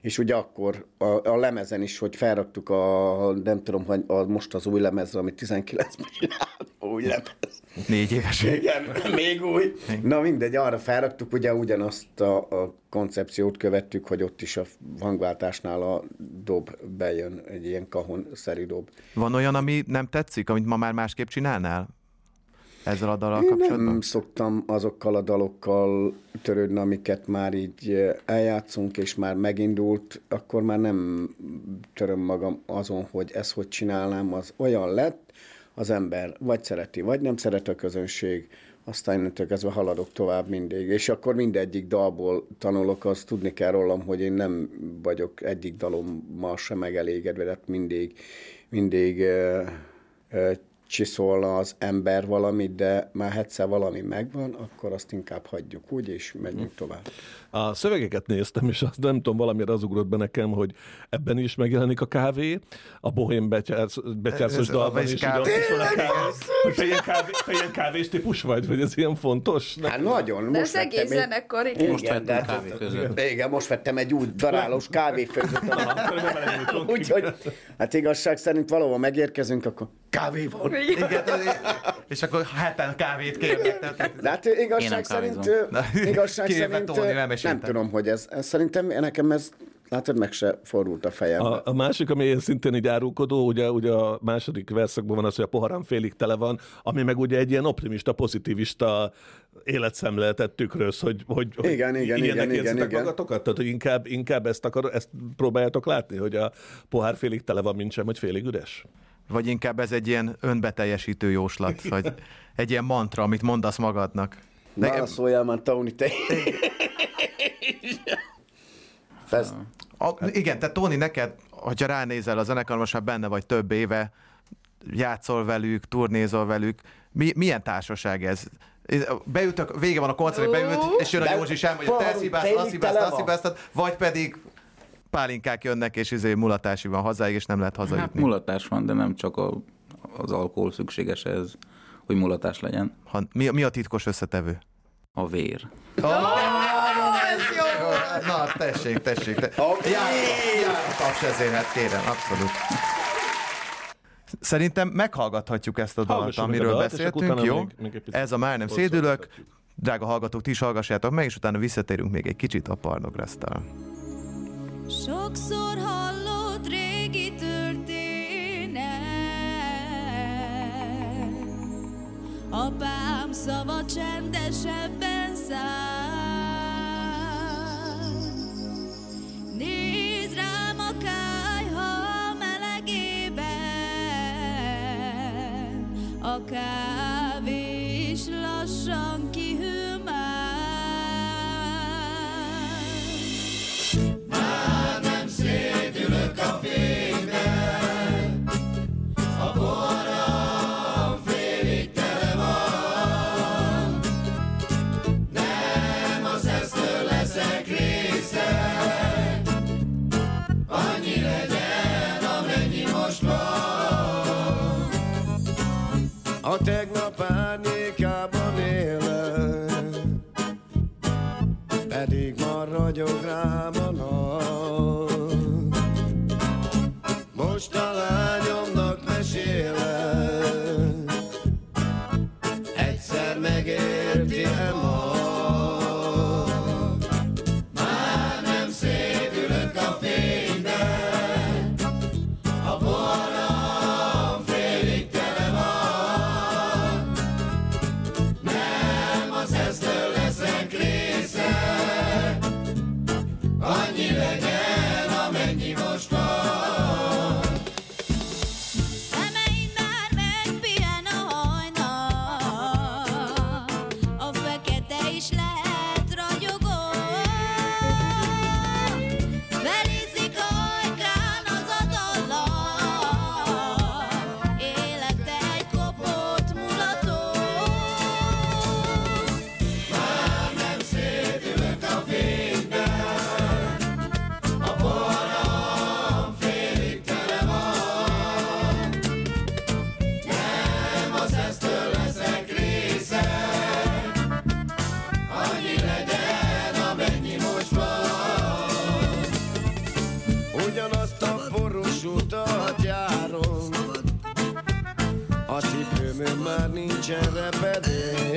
[SPEAKER 5] és ugye akkor a, a lemezen is, hogy felraktuk a, nem tudom, hogy a, most az új lemezre, amit 19-ben csináltam, új lemez.
[SPEAKER 2] Négy éves.
[SPEAKER 5] Igen, még új. Na mindegy, arra felraktuk, ugye ugyanazt a, a koncepciót követtük, hogy ott is a hangváltásnál a dob bejön, egy ilyen kahon-szerű dob.
[SPEAKER 2] Van olyan, ami nem tetszik, amit ma már másképp csinálnál? Ezzel a dallal kapcsolatban?
[SPEAKER 5] nem szoktam azokkal a dalokkal törődni, amiket már így eh, eljátszunk, és már megindult, akkor már nem töröm magam azon, hogy ezt hogy csinálnám, az olyan lett, az ember vagy szereti, vagy nem szeret a közönség, aztán innentől kezdve haladok tovább mindig. És akkor mindegyik dalból tanulok, azt tudni kell rólam, hogy én nem vagyok egyik dalommal sem megelégedve, tehát mindig, mindig csiszolna az ember valamit, de már egyszer valami megvan, akkor azt inkább hagyjuk úgy, és megyünk tovább.
[SPEAKER 4] A szövegeket néztem, és azt nem tudom, valamire az ugrott be nekem, hogy ebben is megjelenik a kávé, a bohém betyársz, betyárszos dalban
[SPEAKER 2] és
[SPEAKER 4] is.
[SPEAKER 2] kávé.
[SPEAKER 4] Hogy te ilyen, kávé, te ilyen kávés típus vagy, vagy ez ilyen fontos?
[SPEAKER 5] Hát nagyon.
[SPEAKER 6] De
[SPEAKER 5] most
[SPEAKER 6] ez egész
[SPEAKER 5] vettem egy-
[SPEAKER 6] zenekar, igen.
[SPEAKER 7] Most vettem
[SPEAKER 5] de hát-
[SPEAKER 7] kávé között.
[SPEAKER 5] Igen, most vettem egy úgy darálós kávéfőzőt. Úgyhogy, hát igazság szerint valahol megérkezünk, akkor kávé van.
[SPEAKER 2] Igen, és akkor heten kávét kérnek.
[SPEAKER 5] De hát igazság szerint, igazság szerint
[SPEAKER 2] Tóni,
[SPEAKER 5] nem tudom, hogy ez, ez szerintem nekem ez, látod, meg se fordult a fejembe.
[SPEAKER 4] A, a másik, ami én szintén így árulkodó, ugye, ugye a második verszakban van az, hogy a poharam félig tele van, ami meg ugye egy ilyen optimista, pozitivista életszemléletet tükröz, hogy, hogy, hogy
[SPEAKER 5] Igen, igen,
[SPEAKER 4] ilyenek
[SPEAKER 5] igen, igen,
[SPEAKER 4] érzitek
[SPEAKER 5] igen.
[SPEAKER 4] magatokat? Tehát, hogy inkább, inkább ezt, akar, ezt próbáljátok látni, hogy a pohár félig tele van, mint sem, hogy félig üres?
[SPEAKER 2] Vagy inkább ez egy ilyen önbeteljesítő jóslat, <laughs> vagy egy ilyen mantra, amit mondasz magadnak. Nekem,
[SPEAKER 5] Válaszoljál már, Tony, te. Fesz...
[SPEAKER 2] a, igen, tehát Tóni, neked, hogyha ránézel a zenekar, most már benne vagy több éve, játszol velük, turnézol velük, mi, milyen társaság ez? Beütök, vége van a koncert, beült, és jön a Józsi sem, hogy te
[SPEAKER 5] tényleg
[SPEAKER 2] azt
[SPEAKER 5] tele
[SPEAKER 2] azt hibáztad, vagy pedig pálinkák jönnek, és izé mulatási van hazáig, és nem lehet
[SPEAKER 7] Hát
[SPEAKER 2] hazajutni.
[SPEAKER 7] mulatás van, de nem csak a, az alkohol szükséges ez, hogy mulatás legyen.
[SPEAKER 2] Ha, mi, mi a titkos összetevő?
[SPEAKER 7] A vér.
[SPEAKER 2] jó! Na, tessék, tessék. Te...
[SPEAKER 5] Oké.
[SPEAKER 2] Jár, jár taps ezért, hát kérem, abszolút. Szerintem meghallgathatjuk ezt a dalt,
[SPEAKER 4] a
[SPEAKER 2] amiről
[SPEAKER 4] dalt,
[SPEAKER 2] beszéltünk, jó?
[SPEAKER 4] még- még
[SPEAKER 2] Ez a Már nem szédülök. Drága hallgatók, ti is hallgassátok meg, és utána visszatérünk még egy kicsit a Parnograsztal.
[SPEAKER 8] Sokszor hallott régi történet Apám szava csendesebben száll már
[SPEAKER 9] nincsen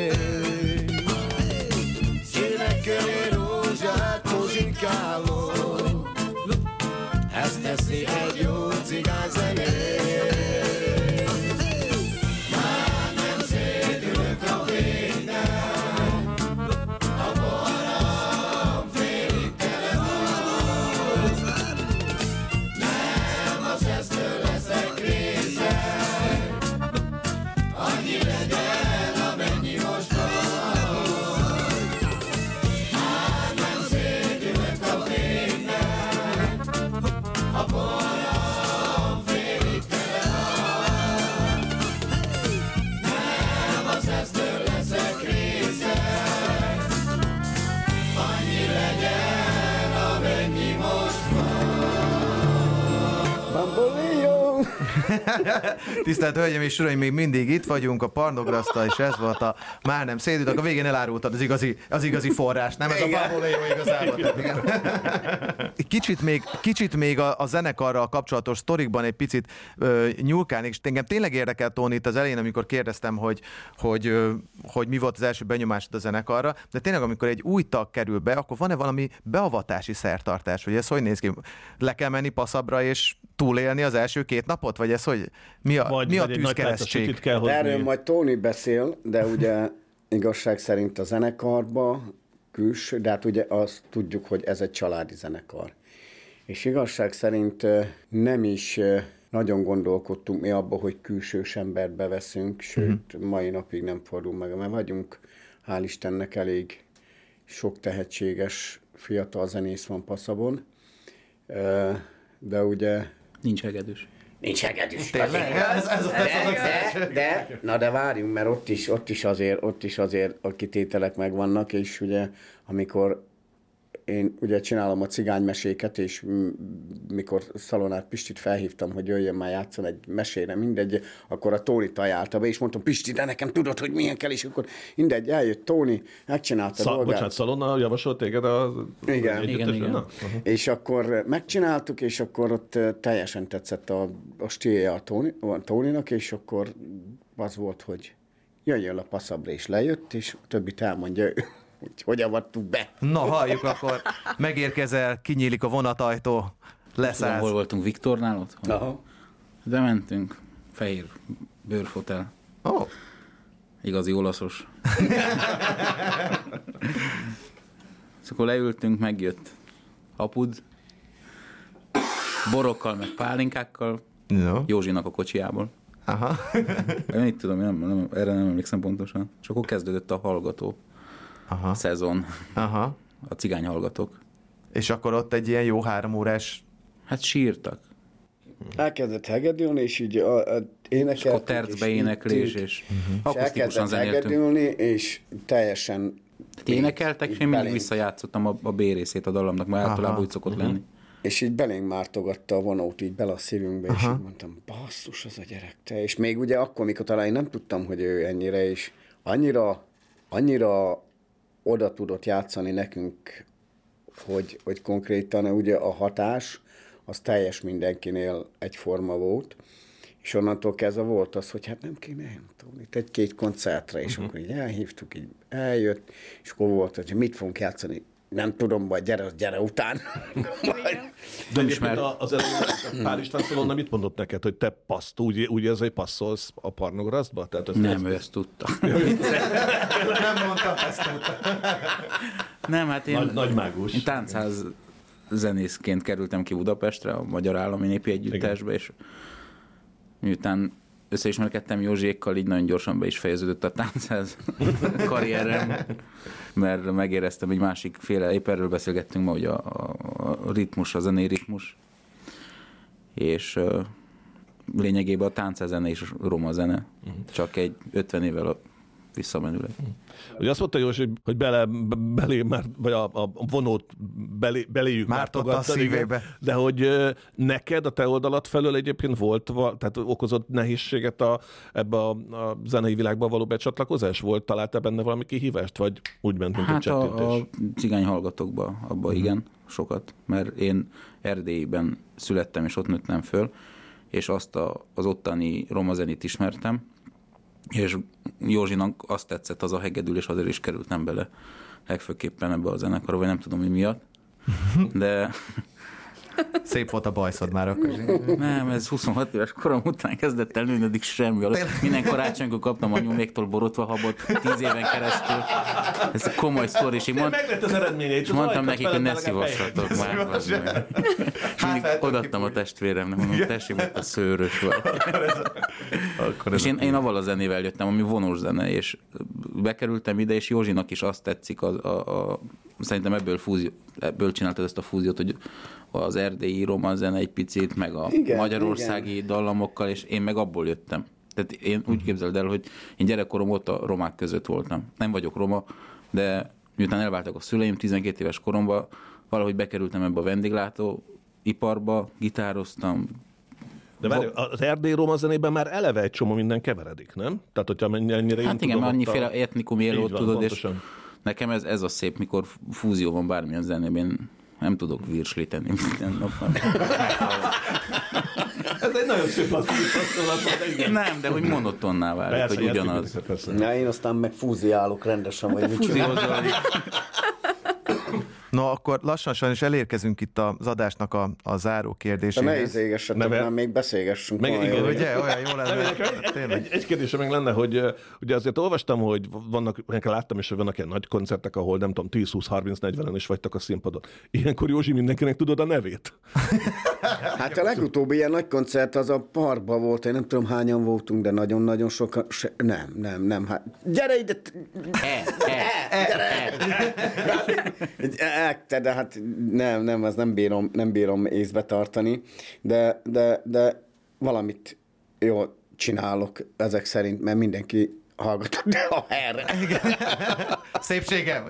[SPEAKER 9] <laughs>
[SPEAKER 2] Tisztelt Hölgyeim és Uraim, még mindig itt vagyunk, a Parnograszta, és ez volt a Már nem szédülök. A végén elárultad az igazi, az igazi forrás, nem ez a Bamboleo igazából. Tehát igen. Kicsit még, kicsit még a, a zenekarral kapcsolatos sztorikban egy picit ö, nyúlkálnék, és engem tényleg érdekel Tóni itt az elején, amikor kérdeztem, hogy, hogy, ö, hogy mi volt az első benyomásod a zenekarra, de tényleg amikor egy új tag kerül be, akkor van-e valami beavatási szertartás, vagy ez hogy néz ki? Le kell menni passzabra és túlélni az első két napot, vagy ez hogy? Mi a,
[SPEAKER 4] Vagy,
[SPEAKER 2] mi a tűzkeresztség?
[SPEAKER 4] kell hozni.
[SPEAKER 5] Erről majd Tony beszél, de ugye igazság szerint a zenekarba külső, de hát ugye azt tudjuk, hogy ez egy családi zenekar. És igazság szerint nem is nagyon gondolkodtunk mi abba, hogy külsős embert beveszünk, sőt, mai napig nem fordul meg, mert vagyunk, hál' Istennek elég sok tehetséges fiatal zenész van Passzabon, Ö, de ugye
[SPEAKER 7] Nincs hegedűs.
[SPEAKER 5] Nincs hegedűs.
[SPEAKER 2] Tényleg? Ez, ez, ez, ez,
[SPEAKER 5] De, de, na de várjunk, mert ott is, ott is azért, ott is azért a kitételek megvannak, és ugye amikor én ugye csinálom a cigánymeséket, és mikor Szalonát Pistit felhívtam, hogy jöjjön már játszon egy mesére, mindegy, akkor a Tóni ajánlta be, és mondtam, Pisti, de nekem tudod, hogy milyen kell, és akkor mindegy, eljött Tóni, megcsinálta a
[SPEAKER 4] Szal,
[SPEAKER 5] dolgát.
[SPEAKER 4] bocsánat, Szalonna javasolt téged a
[SPEAKER 5] Igen.
[SPEAKER 7] Igen, igen.
[SPEAKER 4] Na, aha.
[SPEAKER 5] És akkor megcsináltuk, és akkor ott ö, teljesen tetszett a, a stílje a Tóni, a Tóninak, és akkor az volt, hogy jöjjön a passzabra, és lejött, és a többit elmondja ő, hogy hogy avattuk be.
[SPEAKER 2] Na, halljuk akkor. Megérkezel, kinyílik a vonatajtó, leszállsz.
[SPEAKER 7] hol voltunk, Viktornál otthon?
[SPEAKER 5] Aha.
[SPEAKER 7] De mentünk, fehér bőrfotel,
[SPEAKER 2] Ó,
[SPEAKER 7] igazi olaszos. És akkor leültünk, megjött apud, borokkal, meg pálinkákkal,
[SPEAKER 2] no.
[SPEAKER 7] Józsinak a kocsiából.
[SPEAKER 2] Aha.
[SPEAKER 7] Én mit tudom, én nem, nem, erre nem emlékszem pontosan. És akkor kezdődött a hallgató
[SPEAKER 2] Aha.
[SPEAKER 7] szezon,
[SPEAKER 2] Aha.
[SPEAKER 7] a cigány hallgatók.
[SPEAKER 2] És akkor ott egy ilyen jó három órás
[SPEAKER 7] Hát sírtak.
[SPEAKER 5] Elkezdett hegedülni, és így a, a
[SPEAKER 7] És
[SPEAKER 5] énekeltük.
[SPEAKER 7] akkor tercbe
[SPEAKER 5] és
[SPEAKER 7] éneklés, és
[SPEAKER 5] és
[SPEAKER 7] akusztikusan
[SPEAKER 5] elkezdett
[SPEAKER 7] zenéltünk.
[SPEAKER 5] hegedülni, és teljesen...
[SPEAKER 7] Tehát énekeltek, és én mindig visszajátszottam a, a B részét a dallamnak, mert általában úgy szokott lenni.
[SPEAKER 5] És így belénk mártogatta a vonót így bele a szívünkbe, és így mondtam, basszus, az a gyerek te. És még ugye akkor, mikor talán én nem tudtam, hogy ő ennyire, és annyira, annyira oda tudott játszani nekünk, hogy, hogy konkrétan ugye a hatás, az teljes mindenkinél egyforma volt, és onnantól kezdve volt az, hogy hát nem kéne itt egy-két koncertre, és uh-huh. akkor így elhívtuk, így eljött, és akkor volt, hogy mit fogunk játszani, nem tudom, vagy gyere, gyere után. <laughs>
[SPEAKER 4] De
[SPEAKER 7] is,
[SPEAKER 4] egyébként
[SPEAKER 7] mert-
[SPEAKER 4] a- az Pál István Szalonna mit mondott neked, hogy te paszt, úgy, úgy ez, hogy passzolsz a parnograsztba? Tehát ez,
[SPEAKER 7] Nem, ő ezt tudta. <laughs>
[SPEAKER 2] Nem mondtam ezt.
[SPEAKER 7] Nem, hát én,
[SPEAKER 4] Nagy, nagy mágus.
[SPEAKER 7] én táncház zenészként kerültem ki Budapestre, a Magyar Állami Népi Együttesbe, és miután összeismerkedtem Józsékkal, így nagyon gyorsan be is fejeződött a táncház <laughs> karrierem, mert megéreztem egy másik féle, épp erről beszélgettünk ma, hogy a, a, ritmus, a zenei ritmus, és lényegében a táncházzene és a roma zene, csak egy 50 évvel a visszamenőleg.
[SPEAKER 4] Ugye azt mondta Józsi, hogy bele, belé már, vagy a, a vonót belé, beléjük
[SPEAKER 2] Mártotta a szívébe.
[SPEAKER 4] De hogy neked a te oldalat felől egyébként volt, tehát okozott nehézséget a, ebbe a, a zenei világba való becsatlakozás? Volt, találtál benne valami kihívást, vagy úgy ment, mint
[SPEAKER 7] Hát
[SPEAKER 4] egy
[SPEAKER 7] a,
[SPEAKER 4] csettintés?
[SPEAKER 7] a cigány hallgatókba, abba uh-huh. igen, sokat, mert én Erdélyben születtem, és ott nőttem föl, és azt a, az ottani roma zenét ismertem, és Józsinak azt tetszett az a hegedül, és azért is kerültem bele legfőképpen ebbe a zenekarba, vagy nem tudom, mi miatt. De
[SPEAKER 2] Szép volt a bajszod már akkor.
[SPEAKER 7] nem, ez 26 éves korom után kezdett el nőni, addig semmi alatt. Minden karácsonykor kaptam anyuméktól borotva habot 10 éven keresztül. Ez egy komoly sztori, és én mond,
[SPEAKER 4] az eredménye,
[SPEAKER 7] és mondtam nekik, hogy ne szívassatok már. bazd meg. És mindig odaadtam a testvéremnek, mondom, tessék, mert a szőrös vagy. <laughs>
[SPEAKER 2] Akkor
[SPEAKER 7] És én, én avval a zenével jöttem, ami vonós zene, és bekerültem ide, és Józsinak is azt tetszik, a, a, a, szerintem ebből, fúzió, ebből csináltad ezt a fúziót, hogy az erdélyi roma zene egy picit, meg a
[SPEAKER 5] Igen,
[SPEAKER 7] magyarországi igen. dallamokkal, és én meg abból jöttem. Tehát én úgy képzeld el, hogy én gyerekkorom óta romák között voltam. Nem vagyok roma, de miután elváltak a szüleim, 12 éves koromban valahogy bekerültem ebbe a vendéglátó iparba, gitároztam,
[SPEAKER 4] De várj, az erdély roma zenében már eleve egy csomó minden keveredik, nem? Tehát, hogyha mennyire én
[SPEAKER 7] Hát
[SPEAKER 4] tudom,
[SPEAKER 7] igen, mert annyiféle
[SPEAKER 4] a-
[SPEAKER 7] etnikum él
[SPEAKER 4] Így
[SPEAKER 7] ott,
[SPEAKER 4] van,
[SPEAKER 7] tudod, és
[SPEAKER 4] pontosan.
[SPEAKER 7] nekem ez, ez a szép, mikor fúzió van bármilyen zenében. Nem tudok virslíteni minden nap. <laughs>
[SPEAKER 4] Ez egy nagyon szép igen.
[SPEAKER 7] Nem, de hogy monotonná válik,
[SPEAKER 4] Persze,
[SPEAKER 7] hogy ugyanaz.
[SPEAKER 5] Na, én aztán meg fúziálok rendesen,
[SPEAKER 7] Hát
[SPEAKER 5] vagy mit.
[SPEAKER 7] Fúziózol, <laughs>
[SPEAKER 2] No, akkor lassan sajnos elérkezünk itt az adásnak a, a záró
[SPEAKER 5] De ne
[SPEAKER 2] kérdéséhez.
[SPEAKER 5] izégessetek,
[SPEAKER 4] Neve-
[SPEAKER 5] már még beszélgessünk.
[SPEAKER 4] Meg igen,
[SPEAKER 5] jó.
[SPEAKER 2] Ugye, olyan jó lenne.
[SPEAKER 4] egy,
[SPEAKER 2] Tényleg.
[SPEAKER 4] egy, egy kérdésem meg lenne, hogy ugye azért olvastam, hogy vannak, nekem láttam is, hogy vannak ilyen nagy koncertek, ahol nem tudom, 10, 20, 30, 40-en is vagytok a színpadon. Ilyenkor Józsi mindenkinek tudod a nevét? <laughs>
[SPEAKER 5] Hát a legutóbbi ilyen nagy koncert az a parkban volt, én nem tudom hányan voltunk, de nagyon-nagyon sokan, se, nem, nem, nem, hát gyere ide, t-
[SPEAKER 7] e, e,
[SPEAKER 5] Egy ekte, de hát nem, nem, az nem bírom, nem bírom észbe tartani, de, de, de valamit jól csinálok ezek szerint, mert mindenki hallgatott de a erre.
[SPEAKER 2] Szépségem.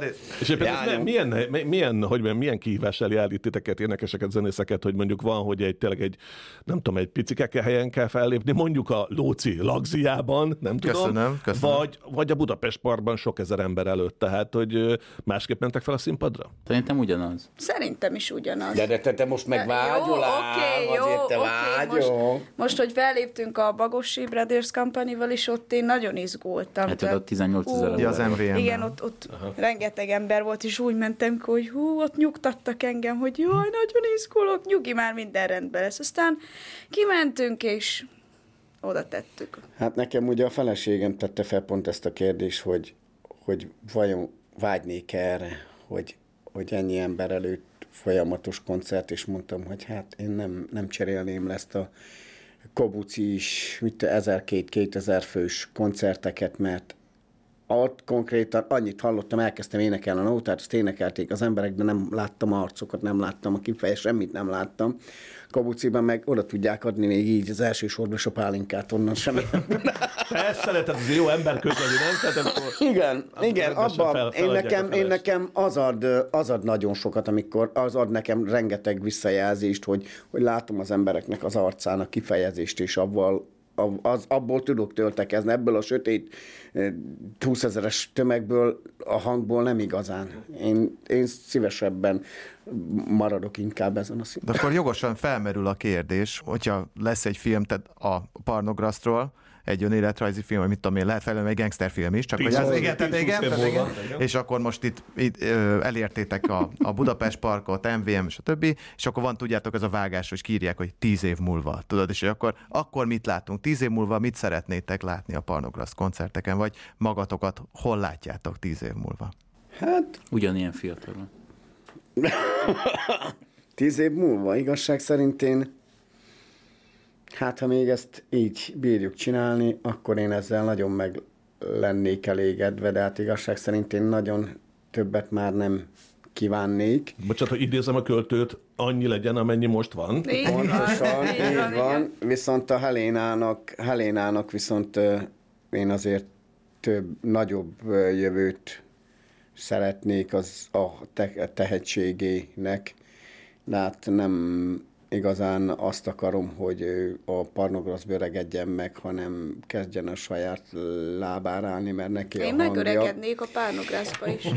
[SPEAKER 2] Néz.
[SPEAKER 4] És éppen ez milyen, milyen, hogy mondjam, milyen kihívással jár itt titeket, énekeseket, zenészeket, hogy mondjuk van, hogy egy tényleg egy, nem tudom, egy picike helyen kell fellépni, mondjuk a Lóci Lagziában, nem tudom.
[SPEAKER 2] Köszönöm, köszönöm.
[SPEAKER 4] Vagy, vagy a Budapest Parkban sok ezer ember előtt, tehát, hogy másképp mentek fel a színpadra?
[SPEAKER 7] Szerintem ugyanaz.
[SPEAKER 6] Szerintem is ugyanaz.
[SPEAKER 5] De, de te, te most meg vágyol
[SPEAKER 6] jó,
[SPEAKER 5] ám,
[SPEAKER 6] oké, jó,
[SPEAKER 5] azért te
[SPEAKER 6] oké,
[SPEAKER 5] vágyol.
[SPEAKER 6] most, most, hogy felléptünk a Bagosi Brothers Company-val is, ott én nagyon izgultam.
[SPEAKER 7] Hát
[SPEAKER 6] Tehát-
[SPEAKER 7] oda 18 ezer
[SPEAKER 2] Ja, az MVM-ben.
[SPEAKER 6] Igen, ott, ott rengeteg ember volt, és úgy mentem ki, hogy hú, ott nyugtattak engem, hogy jaj, nagyon izgulok, nyugi, már minden rendben lesz. Aztán kimentünk, és oda tettük.
[SPEAKER 5] Hát nekem ugye a feleségem tette fel pont ezt a kérdést, hogy, hogy vajon vágynék erre, hogy, hogy ennyi ember előtt folyamatos koncert, és mondtam, hogy hát én nem, nem cserélném le ezt a kobuci is, mit 1000-2000 fős koncerteket, mert ott konkrétan annyit hallottam, elkezdtem énekelni a nótát, azt énekelték az emberek, de nem láttam arcokat, nem láttam a kifejezést, semmit nem láttam. Kabuciban meg oda tudják adni még így az első sorban is a pálinkát, onnan semmi nem
[SPEAKER 4] Persze, tehát ez jó ember közeli, nem? Tehát akkor...
[SPEAKER 5] igen, igen, abban
[SPEAKER 4] fel-
[SPEAKER 5] én, nekem,
[SPEAKER 4] a
[SPEAKER 5] én nekem az ad, az ad nagyon sokat, amikor az ad nekem rengeteg visszajelzést, hogy, hogy látom az embereknek az arcának kifejezést, és abból, az, abból tudok töltekezni, ebből a sötét eh, 20 ezeres tömegből, a hangból nem igazán. Én, én szívesebben maradok inkább ezen a szinten.
[SPEAKER 2] De akkor jogosan felmerül a kérdés, hogyha lesz egy film tehát a Parnograsztról, egy önéletrajzi film, vagy mit tudom én, lehet felelni egy gangsterfilm is, csak hogy az, igen, tehát igen, tehát igen, és akkor most itt, itt ö, elértétek a, a Budapest Parkot, MVM és a többi, és akkor van, tudjátok, ez a vágás, hogy kírják, hogy tíz év múlva, tudod, és akkor, akkor mit látunk? Tíz év múlva mit szeretnétek látni a Parnograszt koncerteken, vagy magatokat hol látjátok tíz év múlva?
[SPEAKER 5] Hát
[SPEAKER 7] Ugyanilyen fiatalon.
[SPEAKER 5] Tíz év múlva, igazság szerint én, hát ha még ezt így bírjuk csinálni, akkor én ezzel nagyon meg lennék elégedve, de hát igazság szerint én nagyon többet már nem kívánnék.
[SPEAKER 4] Bocsánat, hogy idézem a költőt, annyi legyen, amennyi most van.
[SPEAKER 6] Így
[SPEAKER 5] Pontosan,
[SPEAKER 6] van,
[SPEAKER 5] így
[SPEAKER 6] igen.
[SPEAKER 5] van. Viszont a Helénának, Helénának viszont én azért több, nagyobb jövőt szeretnék az a te- tehetségének. De hát nem, igazán azt akarom, hogy a Parnograsz öregedjen meg, hanem kezdjen a saját lábára állni, mert neki
[SPEAKER 6] Én
[SPEAKER 5] a hangja...
[SPEAKER 6] megöregednék a párnográszba is.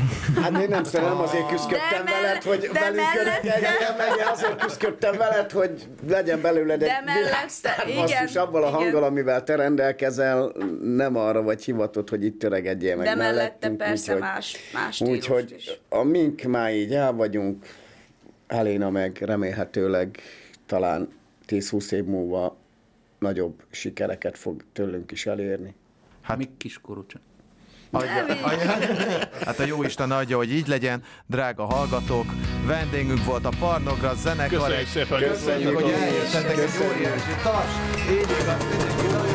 [SPEAKER 5] Hát én nem szeretem, azért küzdöttem
[SPEAKER 6] De
[SPEAKER 5] veled, hogy
[SPEAKER 6] de
[SPEAKER 5] velünk öregedjen meg, azért küzdöttem veled, hogy legyen belőled egy világsztár abban a hanggal, amivel te rendelkezel, nem arra vagy hivatott, hogy itt öregedjél meg
[SPEAKER 6] De mellette persze
[SPEAKER 5] úgyhogy-
[SPEAKER 6] más, más
[SPEAKER 5] Úgyhogy a mink már így el vagyunk, Eléna meg remélhetőleg talán 10-20 év múlva nagyobb sikereket fog tőlünk is elérni.
[SPEAKER 7] Hát még kiskorú csak.
[SPEAKER 2] Adja, adja. Hát a jó Isten adja, hogy így legyen, drága hallgatók. Vendégünk volt a Parnogra zenekar.
[SPEAKER 4] Köszönjük
[SPEAKER 2] Egy-
[SPEAKER 4] szépen.
[SPEAKER 2] Köszönjük, hogy eljöttetek egy óriási. Így igaz,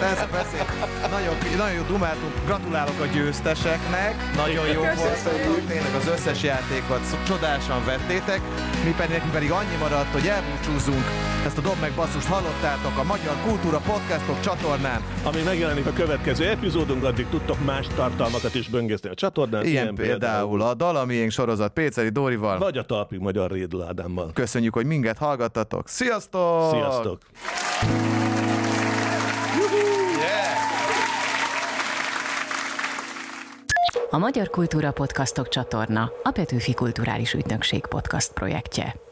[SPEAKER 2] mindenki nagyon jó volt. Ez beszél. Nagyon, nagyon jó dumáltunk. Gratulálok a győzteseknek. Nagyon jó volt. Tényleg az összes játékot csodásan vettétek. Mi pedig, nekünk pedig annyi maradt, hogy elbúcsúzzunk. Ezt a Dob meg basszust hallottátok a Magyar Kultúra Podcastok csatornán.
[SPEAKER 4] Amíg megjelenik a következő epizódunk, addig tudtok más tartalmakat is böngészni a csatornán.
[SPEAKER 2] Ilyen például a Dalamiénk sorozat Péceli Dórival.
[SPEAKER 4] Vagy a talpig magyar Rédl Ádámmal.
[SPEAKER 2] Köszönjük, hogy minket hallgattatok. Sziasztok!
[SPEAKER 4] Sziasztok!
[SPEAKER 1] A Magyar Kultúra Podcastok csatorna a Petőfi Kulturális Ügynökség podcast projektje.